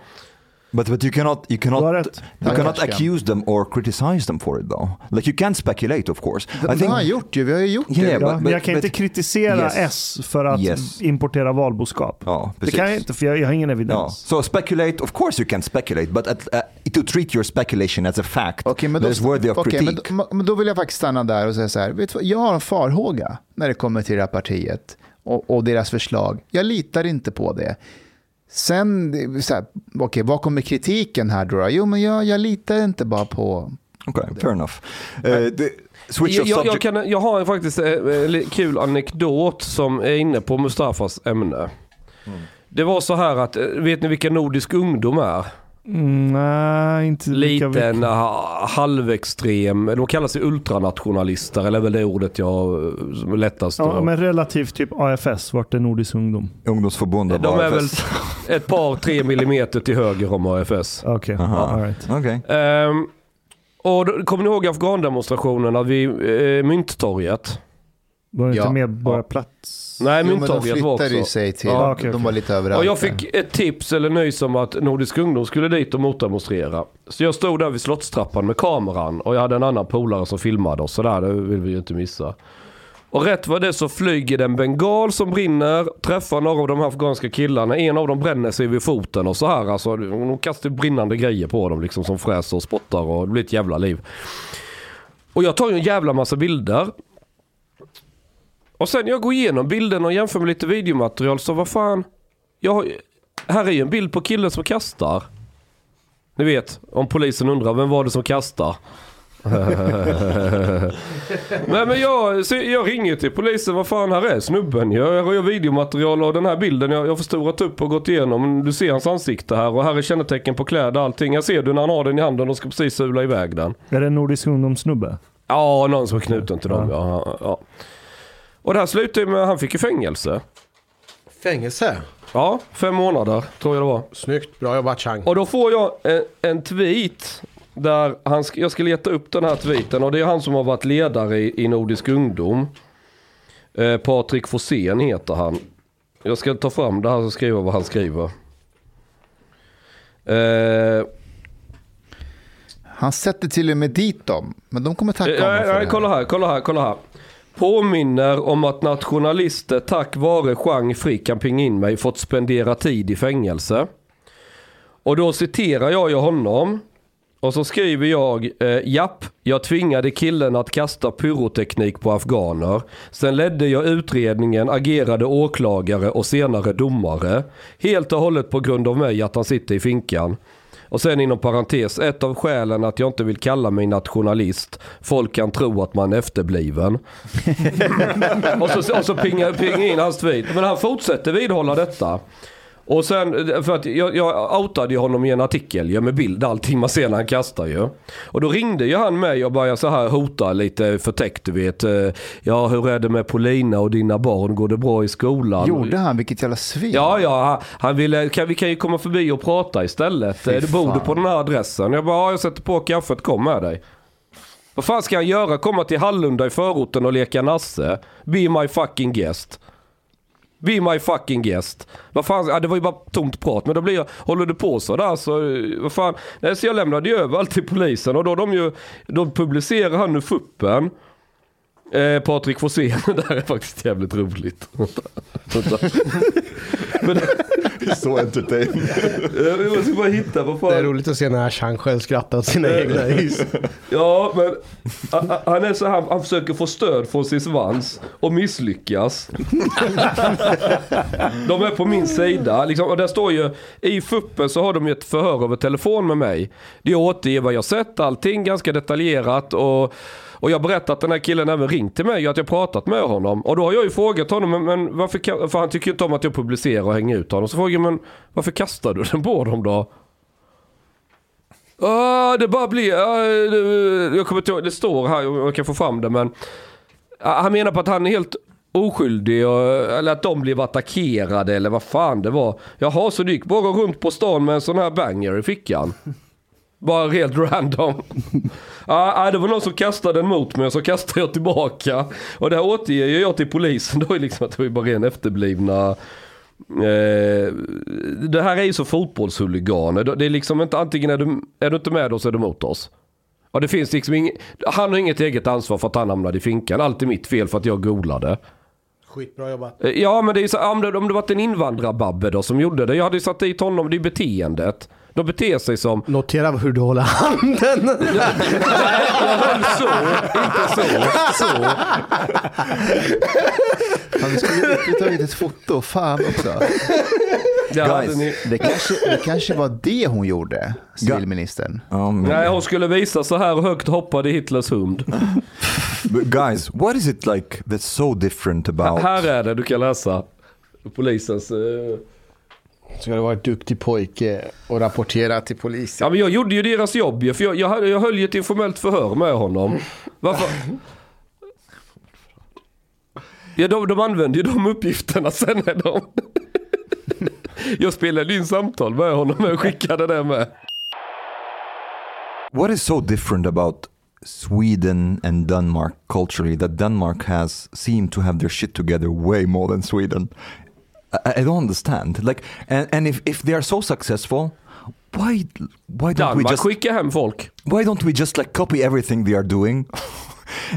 but but you cannot you cannot rätt. you cannot accuse them or criticize them for it though. Like you can't speculate, of course. Det, det har gjort ju, vi har ju gjort Yeah, det. but- Ja, men jag kan but- inte kritisera Yes. S för att Yes. importera valboskap. Ja, det kan jag inte för jag, jag har ingen Ja. evidens. So speculate, of course you can speculate, but at, uh, to treat your speculation as a fact Okej, men that då, is worthy of okej, critique. men, då- men då vill jag faktiskt stanna där och säga så här. Vet du, jag har en farhåga när det kommer till det här partiet och, och deras förslag. Jag litar inte på det. Sen, det så här, okej, vad kommer kritiken här då? Jo, men jag, jag litar inte bara på... Okay, fair enough. Uh, switch Jag, of jag, subject. jag, kan, jag har faktiskt en li- kul anekdot som är inne på Mustafas ämne. Det var så här att, eh, vet ni vilka Nordisk ungdom är? Mm, nej, inte lika Liten, ha- halvextrem, de kallar sig ultranationalister, eller är väl det ordet jag eh, lättast Ja, men relativt typ AFS, vart är Nordisk ungdom? Ungdomsförbundet De är väl AFS. ett par, tre millimeter till höger om AFS. Okej, all right. Okej. Ehm, och då, kommer ni ihåg afghandemonstrationerna vid eh, Mynttorget? Var det Ja. inte Medborgarplats? Nej, Jo, men de Mynttorget var flyttade ju också. sig till... Ja, okej, de var lite överallt. Och jag fick ett tips eller nys om att Nordisk ungdom skulle dit och motdemonstrera. Så jag stod där vid slottstrappan med kameran och jag hade en annan polare som filmade oss. Så där, det vill vi ju inte missa. Och rätt vad det så flyger det en bengal som brinner, träffar några av de här afghanska killarna. En av dem bränner sig vid foten och så här. Alltså, de kastar brinnande grejer på dem liksom som fräser och spottar och det blir ett jävla liv. Och jag tar ju en jävla massa bilder. Och sen jag går igenom bilderna och jämför med lite videomaterial så vad fan. Jag har, här är ju en bild på killen som kastar. Ni vet, om polisen undrar vem var det som kastar? men men jag, jag ringer till polisen, vad fan här är snubben? Jag jag har videomaterial och den här bilden jag jag har förstorat upp och gått igenom. Du ser hans ansikte här och här är kännetecken på kläder och allting. Jag ser du när han har den i handen och ska precis sula iväg den. Är det en Nordisk ungdomssnubbe? Ja, någon som är knuten till dem. Ja. Ja, ja. Och det här slutade ju med att han fick ju fängelse. Fängelse. Ja, fem månader tror jag det var. Snyggt. Bra jobbat Chang. Och då får jag en, en tweet där han, sk- jag ska leta upp den här tweeten och det är han som har varit ledare i, i Nordisk ungdom. Eh, Patrik Forsén heter han. Jag ska ta fram det här och skriva vad han skriver. Eh, Han sätter till och med dit dem. Men de kommer tacka honom nej, för nej, det kolla här, kolla här, kolla här. Påminner om att nationalister tack vare Chang Frick kan pinga in mig fått spendera tid i fängelse. Och då citerar jag ju honom. Och så skriver jag, eh, japp, jag tvingade killen att kasta pyroteknik på afghaner. Sen ledde jag utredningen, agerade åklagare och senare domare. Helt och hållet på grund av mig att han sitter i finkan. Och sen inom parentes, ett av skälen att jag inte vill kalla mig nationalist. Folk kan tro att man är efterbliven. och så, och så pingar, pingar in hans tweet. Men han fortsätter vidhålla detta. Och sen, för att jag, jag outade ju honom i en artikel ju med bild allting man ser när han kastar ju. Och då ringde ju han mig och började så här hota lite förtäckt du vet. eh, Ja hur är det med Polina och dina barn? Går det bra i skolan? Gjorde han? Vilket jävla svin. Ja, ja, han- han ville, kan, vi kan ju komma förbi och prata istället. Fy Eh, Du bor du på den här adressen? Jag bara, ja, jag sätter på kaffet, kom med dig. Vad fan ska han göra? Komma till Hallunda i förorten och leka nasse? Be my fucking guest. Be my fucking guest. Vad fan, ja, det var ju bara tomt prat. Men då blir jag, håller du på så där så, eh, vad fan. Nej, så jag lämnade ju över allt till polisen och då de ju, då publicerar han nu fuppen. Eh, Patrik Forsén, det där är faktiskt jävligt roligt. Men, so entertaining. jag måste bara hitta, vad fan. Det är roligt att se när Chang själv skrattar åt sina egna hus. Ja, men a- a- han är så här, han försöker få stöd från sin svans och misslyckas. De är på min sida. Liksom, och där står ju, i fuppen så har de ju ett förhör över telefon med mig. Det återger vad jag sett, allting ganska detaljerat. Och, och jag berättat att den här killen även ringt till mig och att jag pratat med honom. Och då har jag ju frågat honom, men, men varför, för han tycker ju inte om att jag publicerar och hänger ut honom. Så frågar jag, men varför kastar du den på dem då? Ah, det bara blir, ah, det, jag kommer inte ihåg, det står här, jag kan få fram det men. ah, han menar på att han är helt oskyldig och, eller att de blev attackerade eller vad fan det var. Jaha, så du gick bara runt på stan med en sån här banger i fickan? Bara helt random. ah, det var någon som kastade den mot mig och så kastade jag tillbaka. Och det här återger jag till polisen då är liksom att det var bara ren efterblivna Eh, det här är ju så fotbollshuliganer. Det är liksom inte antingen är du, är du inte med oss eller emot oss. Och det finns liksom ing, han har inget eget ansvar för att han hamnade i finkan. Allt är mitt fel för att jag golade. Skitbra jobbat. Eh, Ja men det är så, om det, om det varit en invandrarbabbe då som gjorde det. Jag hade ju satt dit honom, det är beteendet. De beter sig som, Notera hur du håller handen. jag höll så, inte så, så. Fan, vi skulle ju tagit ett foto. Fan också. Guys. ni, Det kanske, det kanske var det hon gjorde, civilministern. Nej hon skulle visa så här högt hoppade Hitlers hund. guys, what is it like that's so different about? Här är det, du kan läsa. Polisens... eh, Ska du vara en duktig pojke och rapportera till polisen. Ja men jag gjorde ju deras jobb ju, för jag, jag, jag höll ju ett informellt förhör med honom. Varför? Ja de, de använde ju de uppgifterna sen när de... Jag spelade in samtal med honom och skickade det med. What is so different about Sweden and Denmark culturally that Denmark has seemed to have their shit together way more than Sweden? I, I don't understand. Like, and, and if, if they are so successful, why why don't we just skickar hem folk. why don't we just like copy everything they are doing?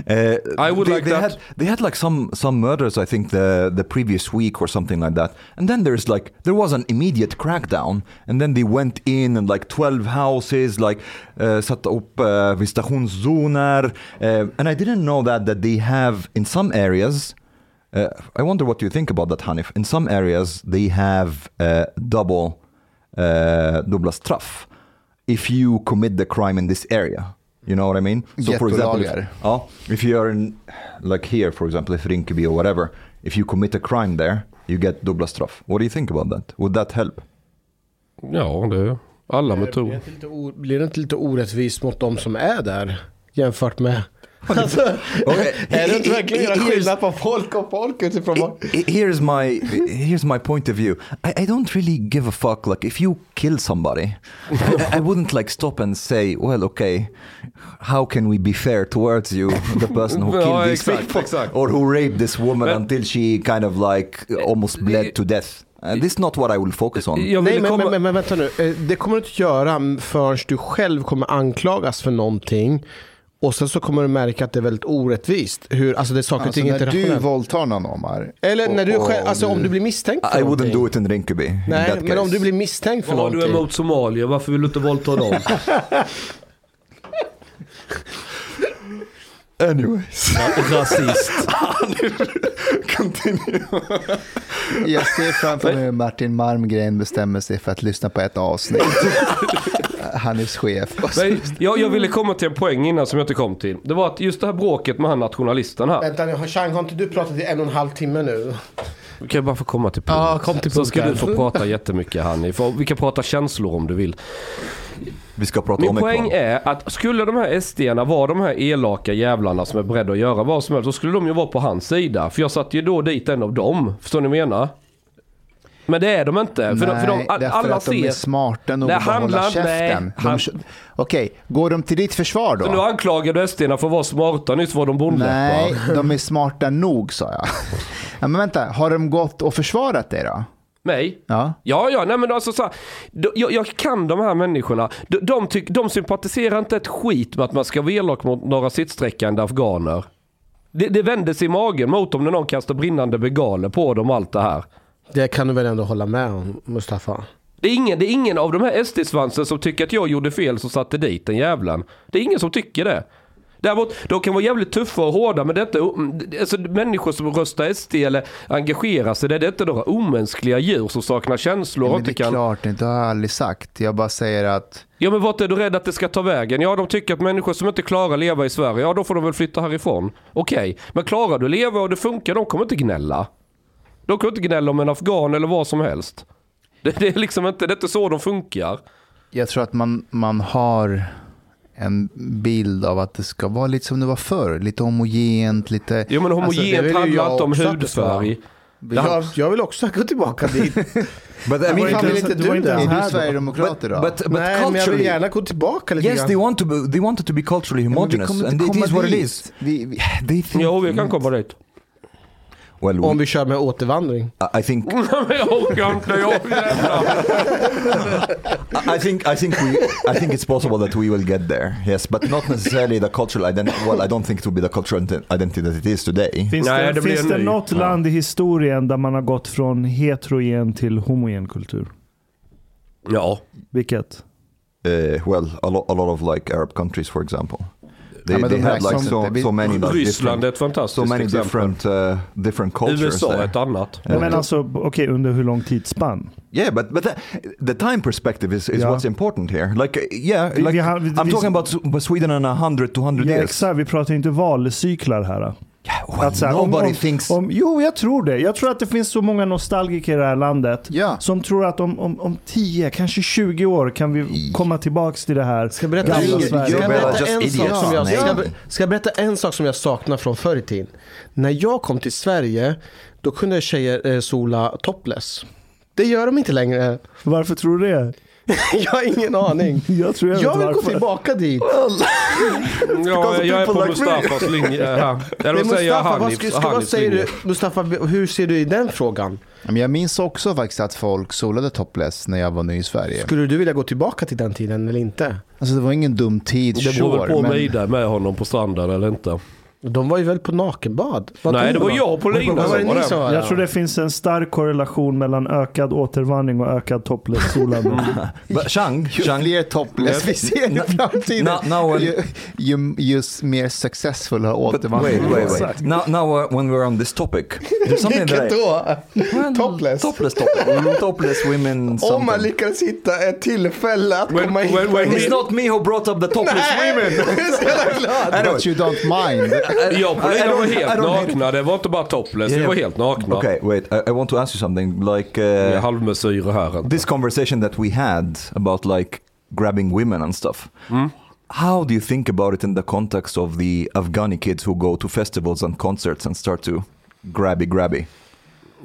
Uh, I would they, like they that. Had, they had like some some murders, I think the the previous week or something like that. And then there's like there was an immediate crackdown, and then they went in and like twelve houses, like uh, satte upp uh, visitationszoner. Uh, and I didn't know that that they have in some areas. Uh, I wonder what you think about that, Hanif. In some areas, they have uh, double uh, dubbla straff if you commit the crime in this area. You know what I mean? So for example, if, ja, if you are in, like here for example, if Rinkeby or whatever, if you commit a crime there, you get dubbla straff. What do you think about that? Would that help? Ja, det är alla det, metoder. blir det inte lite orättvist mot de som är där? Jämfört med Alltså, Okay. är det inte verkligen göra Here's- skillnad på folk och folk utifrån vad... I- here's my here's my point of view. I, I don't really give a fuck. Like if you kill somebody, I, I wouldn't like stop and say, well, okay, how can we be fair towards you, the person who Ja, killed these exakt, people, exakt. or who raped this woman Men- until she kind of like almost bled to death. Uh, this is not what I will focus on. Nej, men, komma... men, men, men vänta nu. Eh, Det kommer du inte göra förrän du själv kommer anklagas för någonting. Och sen så kommer du märka att det är väldigt orättvist. Hur, alltså det är saker och Alltså ting inte när du våldtar någon Omar. Eller när du och- själv, alltså och om du- blir misstänkt för I wouldn't någonting. do it in Rinkeby. in Nej, that men om case. du blir misstänkt för Vad har du någonting. emot somalier? Varför vill du inte våldta dem? Anyways, Rasist. continue. Jag ser framför mig hur Martin Malmgren bestämmer sig för att lyssna på ett avsnitt. Han är chef. Nej, jag, jag ville komma till en poäng innan som jag inte kom till. Det var att just det här bråket med han nationalisten här. Vänta nu, Chang, har inte du pratat i en och en halv timme nu? Kan jag bara få komma till punkt? Ja, kom till Så ska du få prata jättemycket Hanni. För Vi kan prata känslor om du vill. Vi ska prata Min om poäng är att skulle de här SD-arna vara de här elaka jävlarna som är beredda att göra vad som helst. Så skulle de ju vara på hans sida. För jag satte ju då dit en av dem. Förstår ni vad jag menar? Men det är de inte. För, de, för de, all- därför alla att de är smarta nog att hålla käften. nej, De- han- Okej, går de till ditt försvar Så nu då? anklagar du SD-arna för att vara smarta. Nyss var de bondläppar. Nej, de är smarta nog sa jag. Ja, men vänta, har de gått och försvarat det då? Mig? Ja. Ja, ja, nej men alltså så här, jag, jag kan de här människorna. De, de, tyck, de sympatiserar inte ett skit med att man ska vara elak mot några sittsträckande afghaner. Det, det sig i magen mot dem när någon kastar brinnande bengaler på dem och allt det här. Det kan du väl ändå hålla med om, Mustafa? Det är ingen, det är ingen av de här SD-svansen som tycker att jag gjorde fel som satte dit den jävlen. Det är ingen som tycker det. Däremot, de kan vara jävligt tuffa och hårda men detta, alltså människor som röstar SD eller engagerar sig, det är inte några omänskliga djur som saknar känslor och Men det är kan... klart inte, det har jag aldrig sagt. Jag bara säger att Ja men vart är du rädd att det ska ta vägen? Ja de tycker att människor som inte klarar att leva i Sverige, ja då får de väl flytta härifrån. Okej, men klarar du att leva och det funkar, de kommer inte gnälla. De kommer inte gnälla om en afghan eller vad som helst. Det, det är liksom inte, det är inte så de funkar. jag tror att man, man har en bild av att det ska vara lite som det var förr. Lite homogent, lite... Jo men Alltså, homogent ju handlar inte om hudfärg. Jag, jag vill också gå tillbaka dit. But I mean, fan, vill inte du det? Är du sverigedemokrat but, idag? but, but Nej, men jag vill gärna gå tillbaka lite yes, they want to be, they want it to be culturally Ja, homogenous, kommer and it is what it is. Vi, vi, They think, Jo vi kan komma dit. Well, Om vi kör med återvandring. I- think. I think I think we I think it's possible that we will get there. Yes, but not necessarily the cultural identity. Well, I don't think it will be the cultural ident- identity that it is today. Finns Nej, det, det blir finns det något Ja. land i historien där man har gått från heterogen till homogen kultur? Ja. Vilket? Uh, well, a lot, a lot of like Arab countries, for example. They, Ja, they had like so. Vi- so many like Ryssland är different, ett fantastiskt so many exempel. different uh, different cultures USA är ett annat. Ja. Men alltså, okej, under hur lång tidsspann? Yeah, but but the, the time perspective is, is Yeah. what's important here. Like uh, yeah, Vi- like vi har- vi- I'm vi- talking about Sw- Sweden in a hundred, two hundred Ja, years. exakt, vi pratar inte valcyklar här. Well, Att så här, om- nobody om, thinks. Om, jo, jag tror det. Jag tror att det finns så många nostalgiker i det här landet Ja. som tror att om, om, om 10, kanske 20 år kan vi komma tillbaka till det här Ska jag berätta, gamla ska Sverige. jag You're berätta, en, sak som jag, ska, jag, ska jag berätta en sak som jag saknar från förr i tiden? När jag kom till Sverige, då kunde tjejer eh, sola topless. Det gör de inte längre. Varför tror du det? jag har ingen aning. Jag tror jag, Jag vill gå varför. tillbaka dit. Ja, jag är på like me. Mustafas linje här. Eller vad säger jag? Mustafa, vad, Hanifs, ska, ska, vad Hanifs säger linje. du? Mustafa, hur ser du i den frågan? Jag minns också faktiskt att folk solade topless när jag var ny i Sverige. Skulle du vilja gå tillbaka till den tiden eller inte? Alltså det var ingen dum tid, Det beror sure, på men- mig där med honom på stranden eller inte. De var ju väl på nakenbad? Vad Nej, det var jag på Lina var det som var var Jag tror det finns en stark korrelation mellan ökad återvandring och ökad topless-solande. But Chang, Ju Chang, fler topless vi ser i framtiden, ju, ju, ju mer successfulla återvandring. wait, wait, wait. Now, now uh, when we're on this topic, something Vilket då? Well, Topless. topless, topless, Mm, topless women. Om man something. lyckas hitta ett tillfälle att When- komma in when- when en- It's not me who brought up the topless women. Jag är så glad. But you don't mind. Jag I Lina var helt nakna. Det var inte bara topless, vi var helt nakna. Okay, wait. I, I want to ask you something. Like uh, halvmesyrer här. inte. this conversation that we had about like grabbing women and stuff. how do you think about it in the context of the Afghani kids who go to festivals and concerts and start to grabby grabby?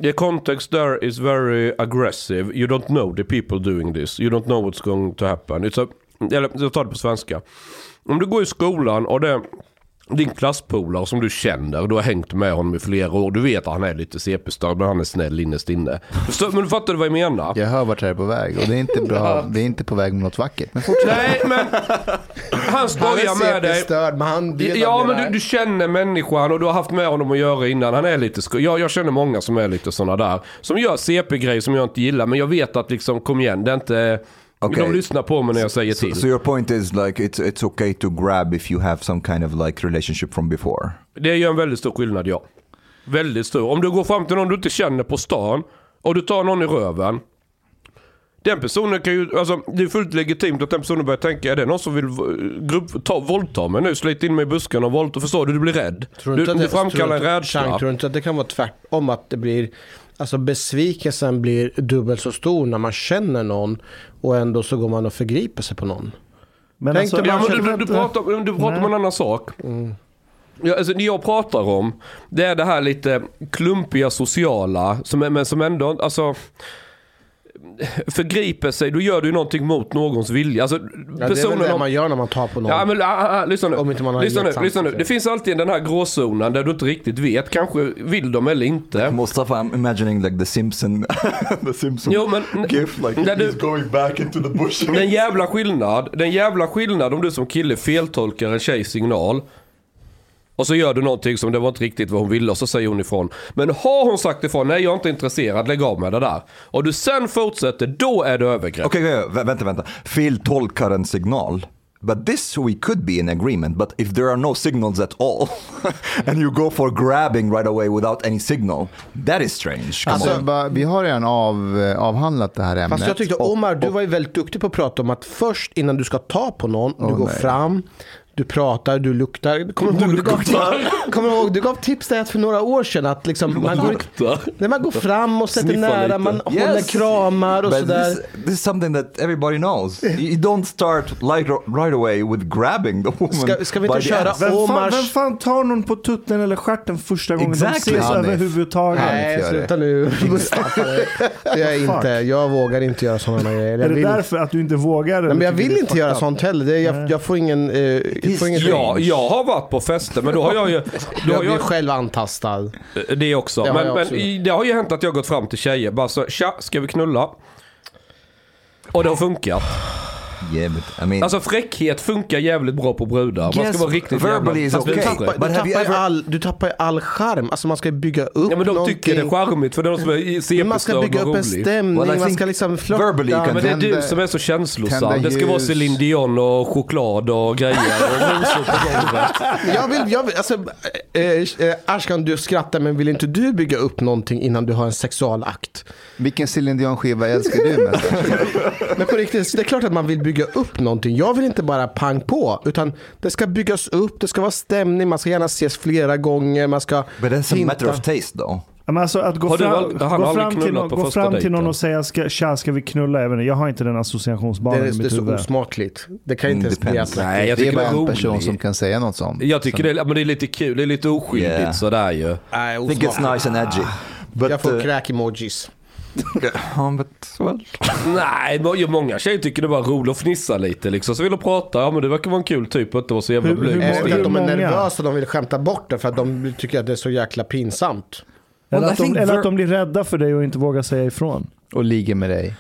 The context there is very aggressive. You don't know the people doing this. You don't know what's going to happen. It's a, eller jag tar det på svenska. Om du går i skolan och det din klasspolare som du känner, du har hängt med honom i flera år. Du vet att han är lite CP-störd men han är snäll innerst inne. Förstår- Men du fattar vad jag menar? Jag hör vart det är på väg och det är inte bra. Vi är inte på väg mot något vackert. Men fortsätt. Nej men han skojar med dig. störd men han vet Ja men är. du, du känner människan och du har haft med honom att göra innan. Han är lite sko- jag, jag känner många som är lite sådana där. Som gör CP-grejer som jag inte gillar. Men jag vet att liksom, kom igen, det är inte... Okej. De lyssnar på mig när jag säger So, till. so your point is like it's it's okay to grab if you have some kind of like relationship from before. Det gör en väldigt stor skillnad ja. Väldigt stor. Om du går fram till någon du inte känner på stan och du tar någon i röven. Den personen kan ju, alltså det är fullt legitimt att den personen börjar tänka, är det någon som vill grupp, ta, våldta mig nu? Slit in mig i busken och våldta, förstår du? Du blir rädd. Tror Du, inte att du det- framkallar en tror- rädsla. Tror du inte att det kan vara tvärtom? Att det blir, alltså besvikelsen blir dubbelt så stor när man känner någon och ändå så går man och förgriper sig på någon. Men alltså, dig Ja, bara- men du, du, pratar, du pratar om en annan sak. Ja, alltså, det jag pratar om, det är det här lite klumpiga sociala, som, men som ändå, alltså förgriper sig, då gör du någonting mot någons vilja. Alltså, Ja, det är väl det man gör när man tar på någon. Ja men ah, ah, lyssna nu. Om inte man har lyssna nu, lyssna nu. Det finns alltid den här gråzonen där du inte riktigt vet. Kanske vill de eller inte. Mustafa, I'm imagining like the Simpson, the Simpson Jo men... gif, like när du- he's going back into the bush. Den jävla skillnad, den jävla skillnad om du som kille feltolkar en tjejs signal. Och så gör du någonting som det var inte riktigt vad hon ville och så säger hon ifrån. Men har hon sagt ifrån, nej jag är inte intresserad, lägg av med det där. Och du sen fortsätter, då är det övergrepp. Okej, okay, vänta, vänta. Fel tolkar en signal. But this we could be in agreement. But if there are no signals at all and you go for grabbing right away without any signal, that is strange. Alltså, bara- vi har redan av, eh, avhandlat det här ämnet. Fast jag tyckte Och- Omar, du var ju väldigt duktig på att prata om att först innan du ska ta på någon, du Åh, går nej. fram, du pratar, du luktar. Kommer du ihåg, du gav, kommer du ihåg, du gav tips där för några år sedan att liksom, man, går, när man går fram och sätter Sniffa nära, lite. man håller kramar och But sådär. this, this is something that everybody knows. You don't start like right away with grabbing the woman. Ska- ska vi inte by the köra ass. vem, fan, Omars- vem fan tar någon på tutten eller stjärten första gången Exactly. de ses Hanif. överhuvudtaget? Hanif. Nej, sluta nu jag inte. Jag vågar inte göra sådana grejer. Är det vill, därför att du inte vågar? Nej, men jag vill inte göra sånt heller. Det, jag, jag får ingen... Eh, jag får Ja, jag har varit på fester men då har jag ju... Då jag har jag, själv antastad. det också. Det men jag men också. i- det har ju hänt att jag har gått fram till tjejer bara så, tja, ska vi knulla? Och det har funkat. Yeah, but I mean, Alltså fräckhet funkar jävligt bra på brudar. Man Yes, ska vara riktigt verbally jävla... is Fast okay. är Tappar. But du, have you tappar ju ever- all, du tappar ju all charm. Alltså man ska bygga upp Ja men de någonting. tycker det är charmigt för det är de som är Men man ska CP-störda bygga och upp en rolig. stämning, Well, I man think ska liksom flörta. verbally you can Men det är du Tända- som är så känslosam. Det ska vara ljus. Céline Dion och choklad och grejer och rosor på golvet. Jag vill, jag vill, alltså, eh, eh, Ashkan du skrattar men vill inte du bygga upp någonting innan du har en sexualakt? Vilken Céline Dion-skiva älskar du mest? Men på riktigt, det är klart att man vill bygga upp någonting. Jag vill inte bara pang på, utan det ska byggas upp, det ska vara stämning, man ska gärna ses flera gånger, man ska but that's a hinta. matter of taste. Ja, Men alltså att gå Har du fram, har gå fram, till, någon, gå fram till någon och säga ska, tja ska vi knulla? Inte, jag har inte den Det associationsbanan är, i det är mitt så huvud. osmakligt. Det kan inte ens bli. Nej, jag Det är det bara är en person som kan säga något sånt. Jag tycker det, är- men det är lite kul, det är lite oskyldigt Yeah. sådär ju. Nej, I think it's nice and edgy. But, Jag får uh, kräk-emojis. Ja, but well. Nej, många tjejer tycker det var roligt att fnissa lite liksom. Så vill de prata, ja men det verkar vara en kul typ och inte vara så jävla Hur- blyg. Är det att de är nervösa och de vill skämta bort det för att de tycker att det är så jäkla pinsamt? Eller, att de, eller att de blir rädda för dig och inte vågar säga ifrån. Och ligger med dig.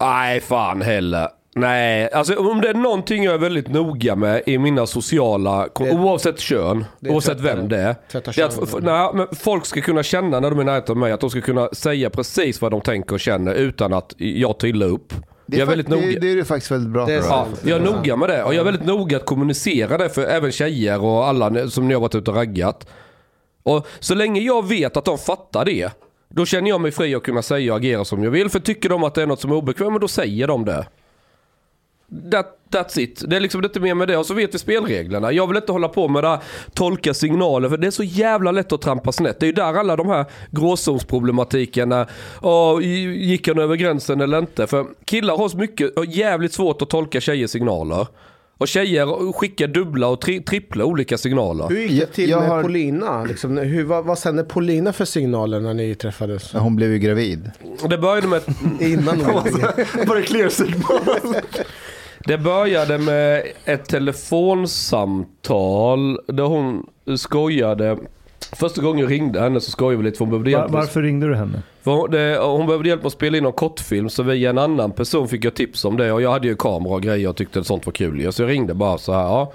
Nej, fan heller. Nej, alltså om det är någonting jag är väldigt noga med i mina sociala, Det- oavsett kön, oavsett tvätta- vem det är. Det är att, nej, men folk ska kunna känna när de är i närheten av mig att de ska kunna säga precis vad de tänker och känner utan att jag tar illa upp. Det är, jag är väldigt noga. det, det är du faktiskt väldigt bra på. Ja, jag är noga med det och jag är väldigt noga att kommunicera det för även tjejer och alla som ni har varit ute och raggat. Och så länge jag vet att de fattar det, då känner jag mig fri att kunna säga och agera som jag vill. För tycker de att det är något som är obekvämt, då säger de det. That, that's it. Det är liksom inte mer med det. Och så vet vi spelreglerna. Jag vill inte hålla på med det här, tolka signaler, för det är så jävla lätt att trampa snett. Det är ju där alla de här gråzonsproblematiken, när, åh, gick han över gränsen eller inte? För killar har så mycket, och jävligt svårt att tolka tjejers signaler. Och tjejer skickar dubbla och tri trippla olika signaler. Hur gick det Jag- till jag med har- Polina? Liksom, hur, vad, vad sände Polina för signaler när ni träffades? Hon blev ju gravid. Det började med, Innan hon Bara clear signal. Det började med ett telefonsamtal där hon skojade. Första gången jag ringde henne så skojade vi lite för hon behövde hjälp. varför ringde du henne? Hon, det, hon behövde hjälp med att spela in en kortfilm så via en annan person fick jag tips om det. Och jag hade ju kamera och grejer och tyckte att sånt var kul. Så jag ringde bara så här. Ja.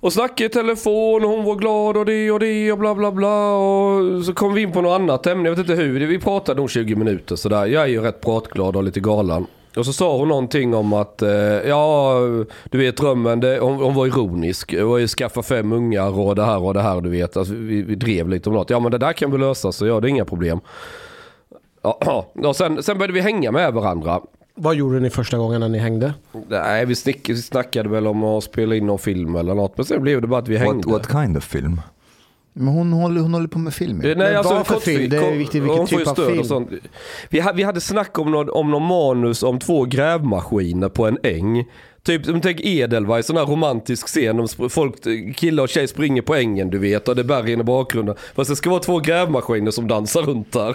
Och snackade i telefon och hon var glad och det och det och bla bla bla. Och så kom vi in på något annat ämne. Jag vet inte hur. Vi pratade nog 20 minuter sådär. Jag är ju rätt pratglad och lite galen. Och så sa hon någonting om att, eh, ja du vet drömmen, det, hon, hon var ironisk. Det var ju skaffa fem ungar och det här och det här du vet. Alltså, vi, vi drev lite om något. Ja men det där kan vi lösa så ja det är inga problem. Ja, och sen, sen började vi hänga med varandra. Vad gjorde ni första gången när ni hängde? Nej, vi, snick, vi snackade väl om att spela in någon film eller något. Men sen blev det bara att vi hängde. What, what kind of film? Men hon håller, hon håller på med film Nej, Men alltså vad för film? Det är viktigt vilken typ av film. Och sånt. Vi, hade, vi hade snack om någon, om någon manus om två grävmaskiner på en äng. Typ, tänk Edelweiss, sån här romantisk scen. Om folk, killar och tjej springer på ängen du vet och det är bergen i bakgrunden. Fast det ska vara två grävmaskiner som dansar runt där.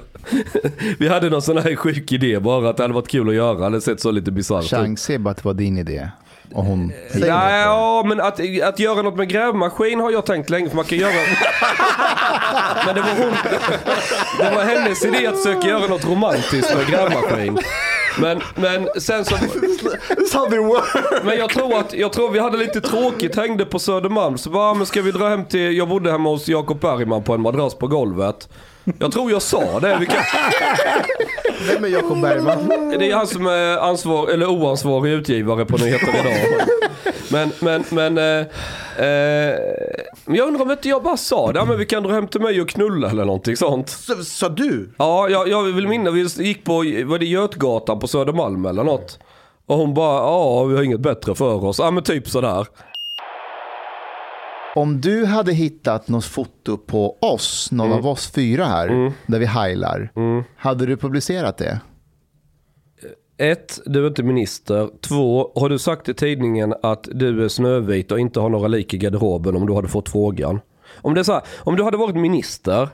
vi hade någon sån här sjuk idé bara att det hade varit kul att göra. Det hade sett så lite bisarrt ut. Chans är bara att det var din idé. Och hon... Ja, ja, men att, att göra något med grävmaskin har jag tänkt länge för man kan göra... men det var hon... Det var hennes idé att försöka göra något romantiskt med grävmaskin. Men, men sen så... That's how they work! Men jag tror att, jag tror vi hade lite tråkigt, hängde på Södermalm. Så bara, men ska vi dra hem till, jag bodde hemma hos Jakob Bergman på en madrass på golvet. Jag tror jag sa det. Vi kan, Vem är Jakob Bergman? det är han som är ansvar, eller oansvarig utgivare på Nyheter Idag. Men, men, men... Eh, eh, men jag undrar om inte jag bara sa det. Ja, men vi kan dra hem till mig och knulla eller någonting sånt. Sa- Sa du? Ja, jag, jag vill minnas, vi gick på, var det Götgatan på Södermalm eller något? Och hon bara, ja vi har inget bättre för oss. Ja men typ sådär. Om du hade hittat något foto på oss, någon av oss fyra här, där vi heilar, hade du publicerat det? Ett, du är inte minister. Två, har du sagt i tidningen att du är snövit och inte har några lik i garderoben om du hade fått frågan? Om det är så här, om du hade varit minister,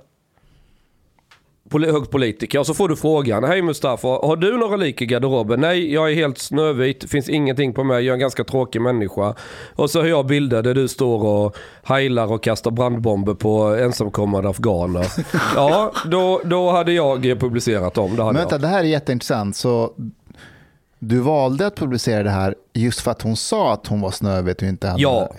hög politiker, och så får du frågan. Hej Mustafa, har du några lik i garderoben? Nej, jag är helt snövit, finns ingenting på mig, jag är en ganska tråkig människa. Och så har jag bilder där du står och heilar och kastar brandbomber på ensamkommande afghaner. Ja, då, då hade jag publicerat dem. Det Men jag. vänta, det här är jätteintressant. Så du valde att publicera det här just för att hon sa att hon var snövit och inte hade Ja.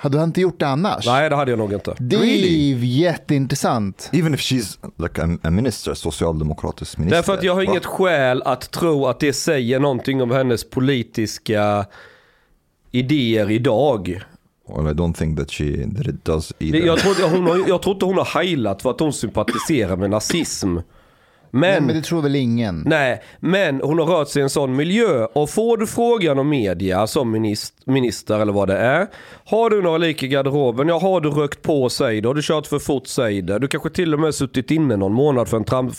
Hade du inte gjort det annars? Nej, det hade jag nog inte. Det är jätteintressant. Even if she's like a, a minister, socialdemokratisk minister. Därför att jag har inget skäl att tro att det säger någonting om hennes politiska idéer idag. Well, I don't think that, she, that it does either. Jag tror, hon har, jag tror inte hon har heilat för att hon sympatiserar med nazism. Nej, Men, men det tror väl ingen? nej, men hon har rört sig i en sån miljö. Och får du frågan om media som minister, minister eller vad det är. Har du några lik i garderoben? Ja, har du rökt på, säg det. Har du kört för fort, säg det. Du kanske till och med suttit inne någon månad för en tram,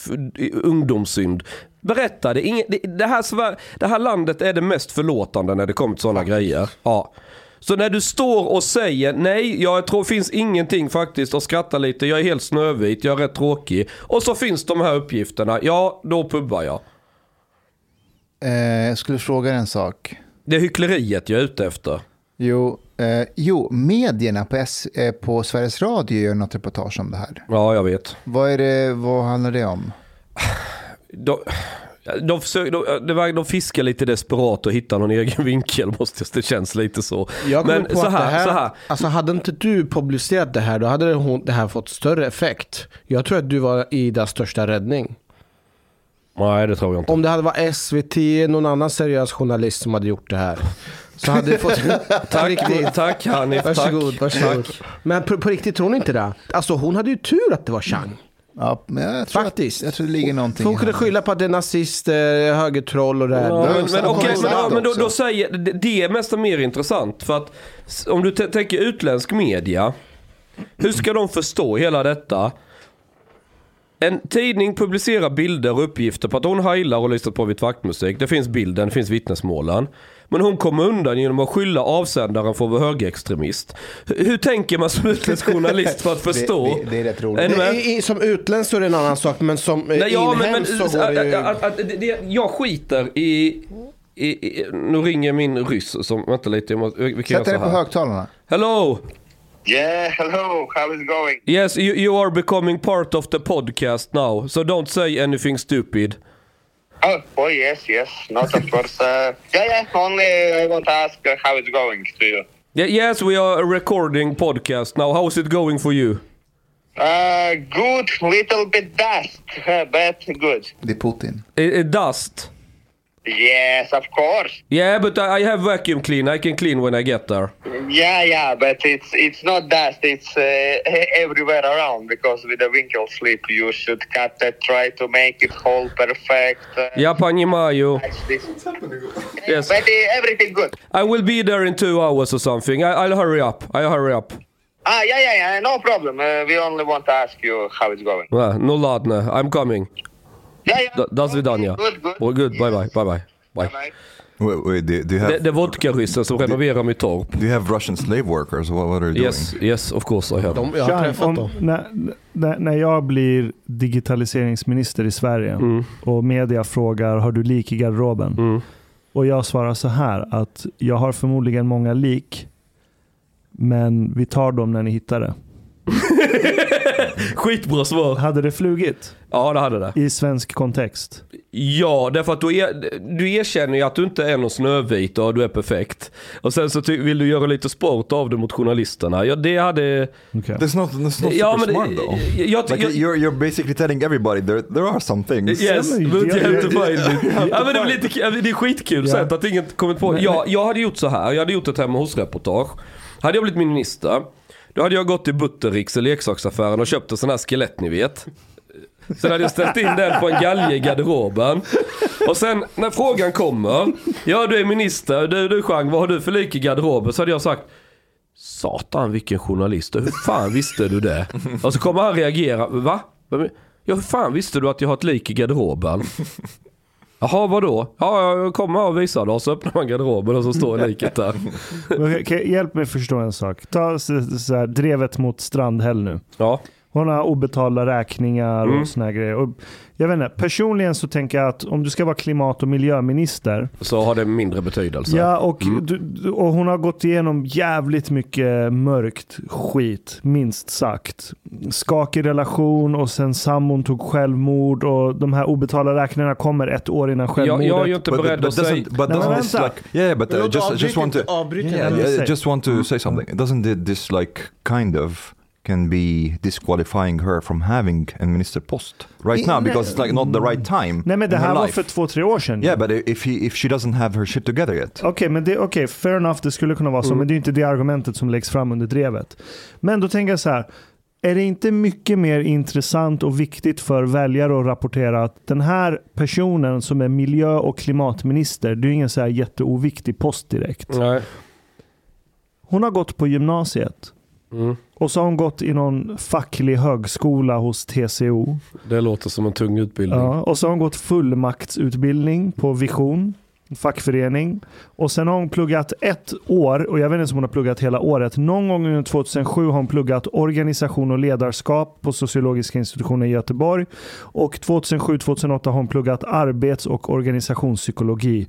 ungdomssynd. Berätta det. Det, det, här, det här landet är det mest förlåtande när det kommer till sådana grejer. Ja. Så när du står och säger nej, jag tror finns ingenting faktiskt och skrattar lite, jag är helt snövit, jag är rätt tråkig. Och så finns de här uppgifterna, ja då pubbar jag. Eh, jag skulle fråga en sak. Det är hyckleriet jag är ute efter. Jo, eh, jo medierna på, S, eh, på Sveriges Radio gör något reportage om det här. Ja, jag vet. Vad, är det, vad handlar det om? De, de, försöker, de, de fiskar lite desperat och hittar någon egen vinkel, måste det känns lite så. Jag Men på så att det här, här, så här. Alltså hade inte du publicerat det här, då hade det här fått större effekt. Jag tror att du var Idas största räddning. Nej, det tror jag inte. Om det hade varit SVT, någon annan seriös journalist som hade gjort det här. Så hade det fått... Tack, riktigt. tack Hanif, Varsågod, tack. varsågod. Tack. Men på, på riktigt tror ni inte det? Alltså hon hade ju tur att det var Chang. Ja, men jag tror Faktiskt. Att, jag tror det ligger någonting hon kunde skylla på att det är nazister, högertroll och det här. Ja, men, men, okej, men, men då, då säger, det, det är nästan mer intressant. För att om du tänker utländsk media. Hur ska de förstå hela detta? En tidning publicerar bilder och uppgifter på att hon heilar och lyssnat på Vit vaktmusik. Det finns bilden, det finns vittnesmålen. Men hon kommer undan genom att skylla avsändaren för att vara högerextremist. Hur, hur tänker man som utländsk journalist för att förstå? Det, det, det är rätt roligt. I, i, som utländsk så är det en annan sak, men som Nej, ja, men, men, så går det ju... att, att, att, det, jag skiter i, i, i... Nu ringer min ryss som... Vänta lite, jag måste, vi kan Sätt göra dig på här. högtallarna. Hello! Yeah, hello. How is it going? Yes, you, you are becoming part of the podcast now. So don't say anything stupid. Oh, oh yes, yes. Not of course. Uh, yeah, yeah. Only I want to ask uh, how it's going to you. Yeah, yes, we are recording podcast now. How's it going for you? Uh, good. Little bit dust, but good. Det är Putin. I, I dust. Yes, of course. Yeah, but I, I have vacuum clean. I can clean when I get there. Yeah, yeah, but it's it's not dust. It's uh, everywhere around because with the winkle slip you should cut it, try to make it whole perfect. Uh, Ja, понимаю. like this. Yes. But uh, everything good. I will be there in two hours or something. I, I'll hurry up. I'll hurry up. Ah, yeah, yeah, yeah. No problem. Uh, we only want to ask you how it's going. Uh, no ladne. I'm coming. Yeah. Do, do svidania. Good, good. Well, good. Bye bye. Bye bye. Bye. Bye. Wait, wait do, do you have Det, det är vodkaryssen som renoverar mitt torp. do you have Russian slave workers? What, what are you Yes, yes, of course I have. De, jag har träffat om, dem. när, när, när jag blir digitaliseringsminister i Sverige Mm. och media frågar har du lik i garderoben? Mm. Och jag svarar så här att jag har förmodligen många lik men vi tar dem när ni hittar det. Skitbra svar. Hade det flugit Ja, det hade det. i svensk kontext? Ja, därför att du, er, du erkänner ju att du inte är någon snövit och du är perfekt. Och sen så ty- vill du göra lite sport av det mot journalisterna. Ja, det hade... Okej. That's not that's not Ja, super men smart though. det- jag, Like jag, you're you're basically telling everybody there there are some things. Yes, men but you have to find it. Ja, men det, är lite, det är skitkul Ja. sätt att ingen kommit på. Jag, jag hade gjort så här, jag hade gjort ett hemma hos-reportage. Hade jag blivit minister, då hade jag gått till Buttericks i leksaksaffären och köpt en sån här skelett ni vet. Sen hade jag ställt in den på en galge i garderoben. Och sen när frågan kommer, ja du är minister, du, du Chang, vad har du för lik i garderoben? Så hade jag sagt, satan vilken journalist, hur fan visste du det? Och så kommer han reagera, va? Ja hur fan visste du att jag har ett lik i garderoben? Jaha, vadå? Ja, jag kommer och visar då. Så öppnar man garderoben och så står liket där. Okej, hjälp mig förstå en sak. Ta så, så här, drevet mot Strandhäll nu. Ja, Hon har obetalda räkningar Mm. och såna här grejer. Och jag vet inte, personligen så tänker jag att om du ska vara klimat och miljöminister. så har det mindre betydelse. Ja, och, Mm. du, och hon har gått igenom jävligt mycket mörkt skit, minst sagt. Skakig relation och sen sambon tog självmord och de här obetalda räkningarna kommer ett år innan jag, självmordet. jag är ju inte beredd att säga... but men doesn't this vänta. like yeah but uh, just just want to yeah, yeah, just want to say something doesn't thi- this like kind of can be disqualifying her from having a minister post right now because it's like not the right time Nej men det här var life. för två, tre år sedan. yeah but if he if she doesn't have her shit together yet Okej, men det, okay, fair enough, det skulle kunna vara så, Mm. men det är inte det argumentet som läggs fram under drevet. Men då tänker jag så här, är det inte mycket mer intressant och viktigt för väljare att rapportera att den här personen som är miljö och klimatminister, det är ingen så här jätteoviktig post direkt. Nej. Hon har gått på gymnasiet Mm. Och så har hon gått i någon facklig högskola hos TCO. Det låter som en tung utbildning. Ja, och så har hon gått fullmaktsutbildning på Vision, fackförening. Och sen har hon pluggat ett år, och jag vet inte om hon har pluggat hela året. Någon gång under 2007 har hon pluggat organisation och ledarskap på sociologiska institutionen i Göteborg. Och 2007-2008 har hon pluggat arbets och organisationspsykologi.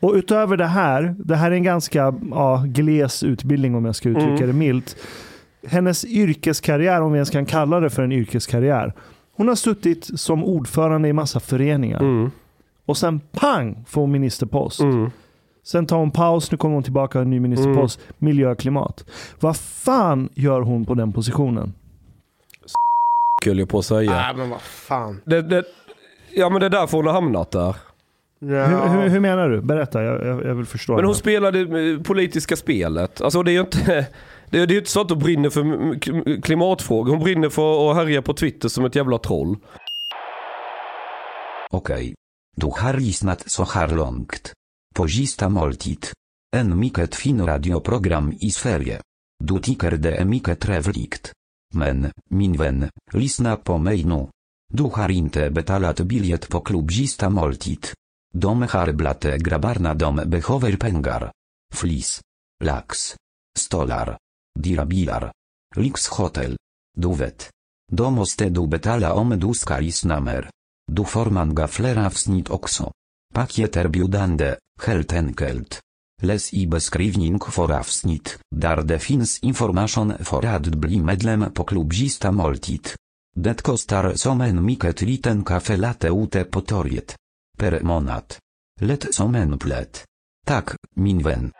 Och utöver det här, det här är en ganska ja, gles utbildning om jag ska uttrycka Mm. det milt. Hennes yrkeskarriär, om vi ens kan kalla det för en yrkeskarriär. Hon har suttit som ordförande i massa föreningar. Mm. Och sen pang får hon ministerpost. Mm. Sen tar hon paus, nu kommer hon tillbaka en ny ministerpost. Miljö och klimat. Vad fan gör hon på den positionen? Skulle jag på att säga. Nej men vad fan. Det, det, ja men det är därför hon har hamnat där. Ja. Hur, hur, hur menar du? Berätta, jag, jag, jag vill förstå. Men det hon här. spelade eh, politiska spelet. Alltså det är ju inte... Det är det är ju inte så att hon brinner för klimatfrågor. Hon brinner för att härja på Twitter som ett jävla troll. Okej. Du har lyssnat så här långt. På sista måltid. En mycket fin radioprogram i Sverige. Du tycker det är mycket trevligt. Men, min vän, lyssna på mig nu. Du har inte betalat biljett på klubbzista måltid. De har blate grabarna dom behöver pengar. Flis. Lax. Stolar. Dirabilar. Lix hotel. Du vet. Måste du betala om du ska lyssna Du forman gaflera avsnitt också. Pakieter biudande, helt enkelt. Les i beskrivning för avsnitt, där det finns information för att bli medlem på klubzista måltid. Det kostar som en mycket liten kafe late ute på torget. Per månad. Lätt som en plätt. Tak, min vän.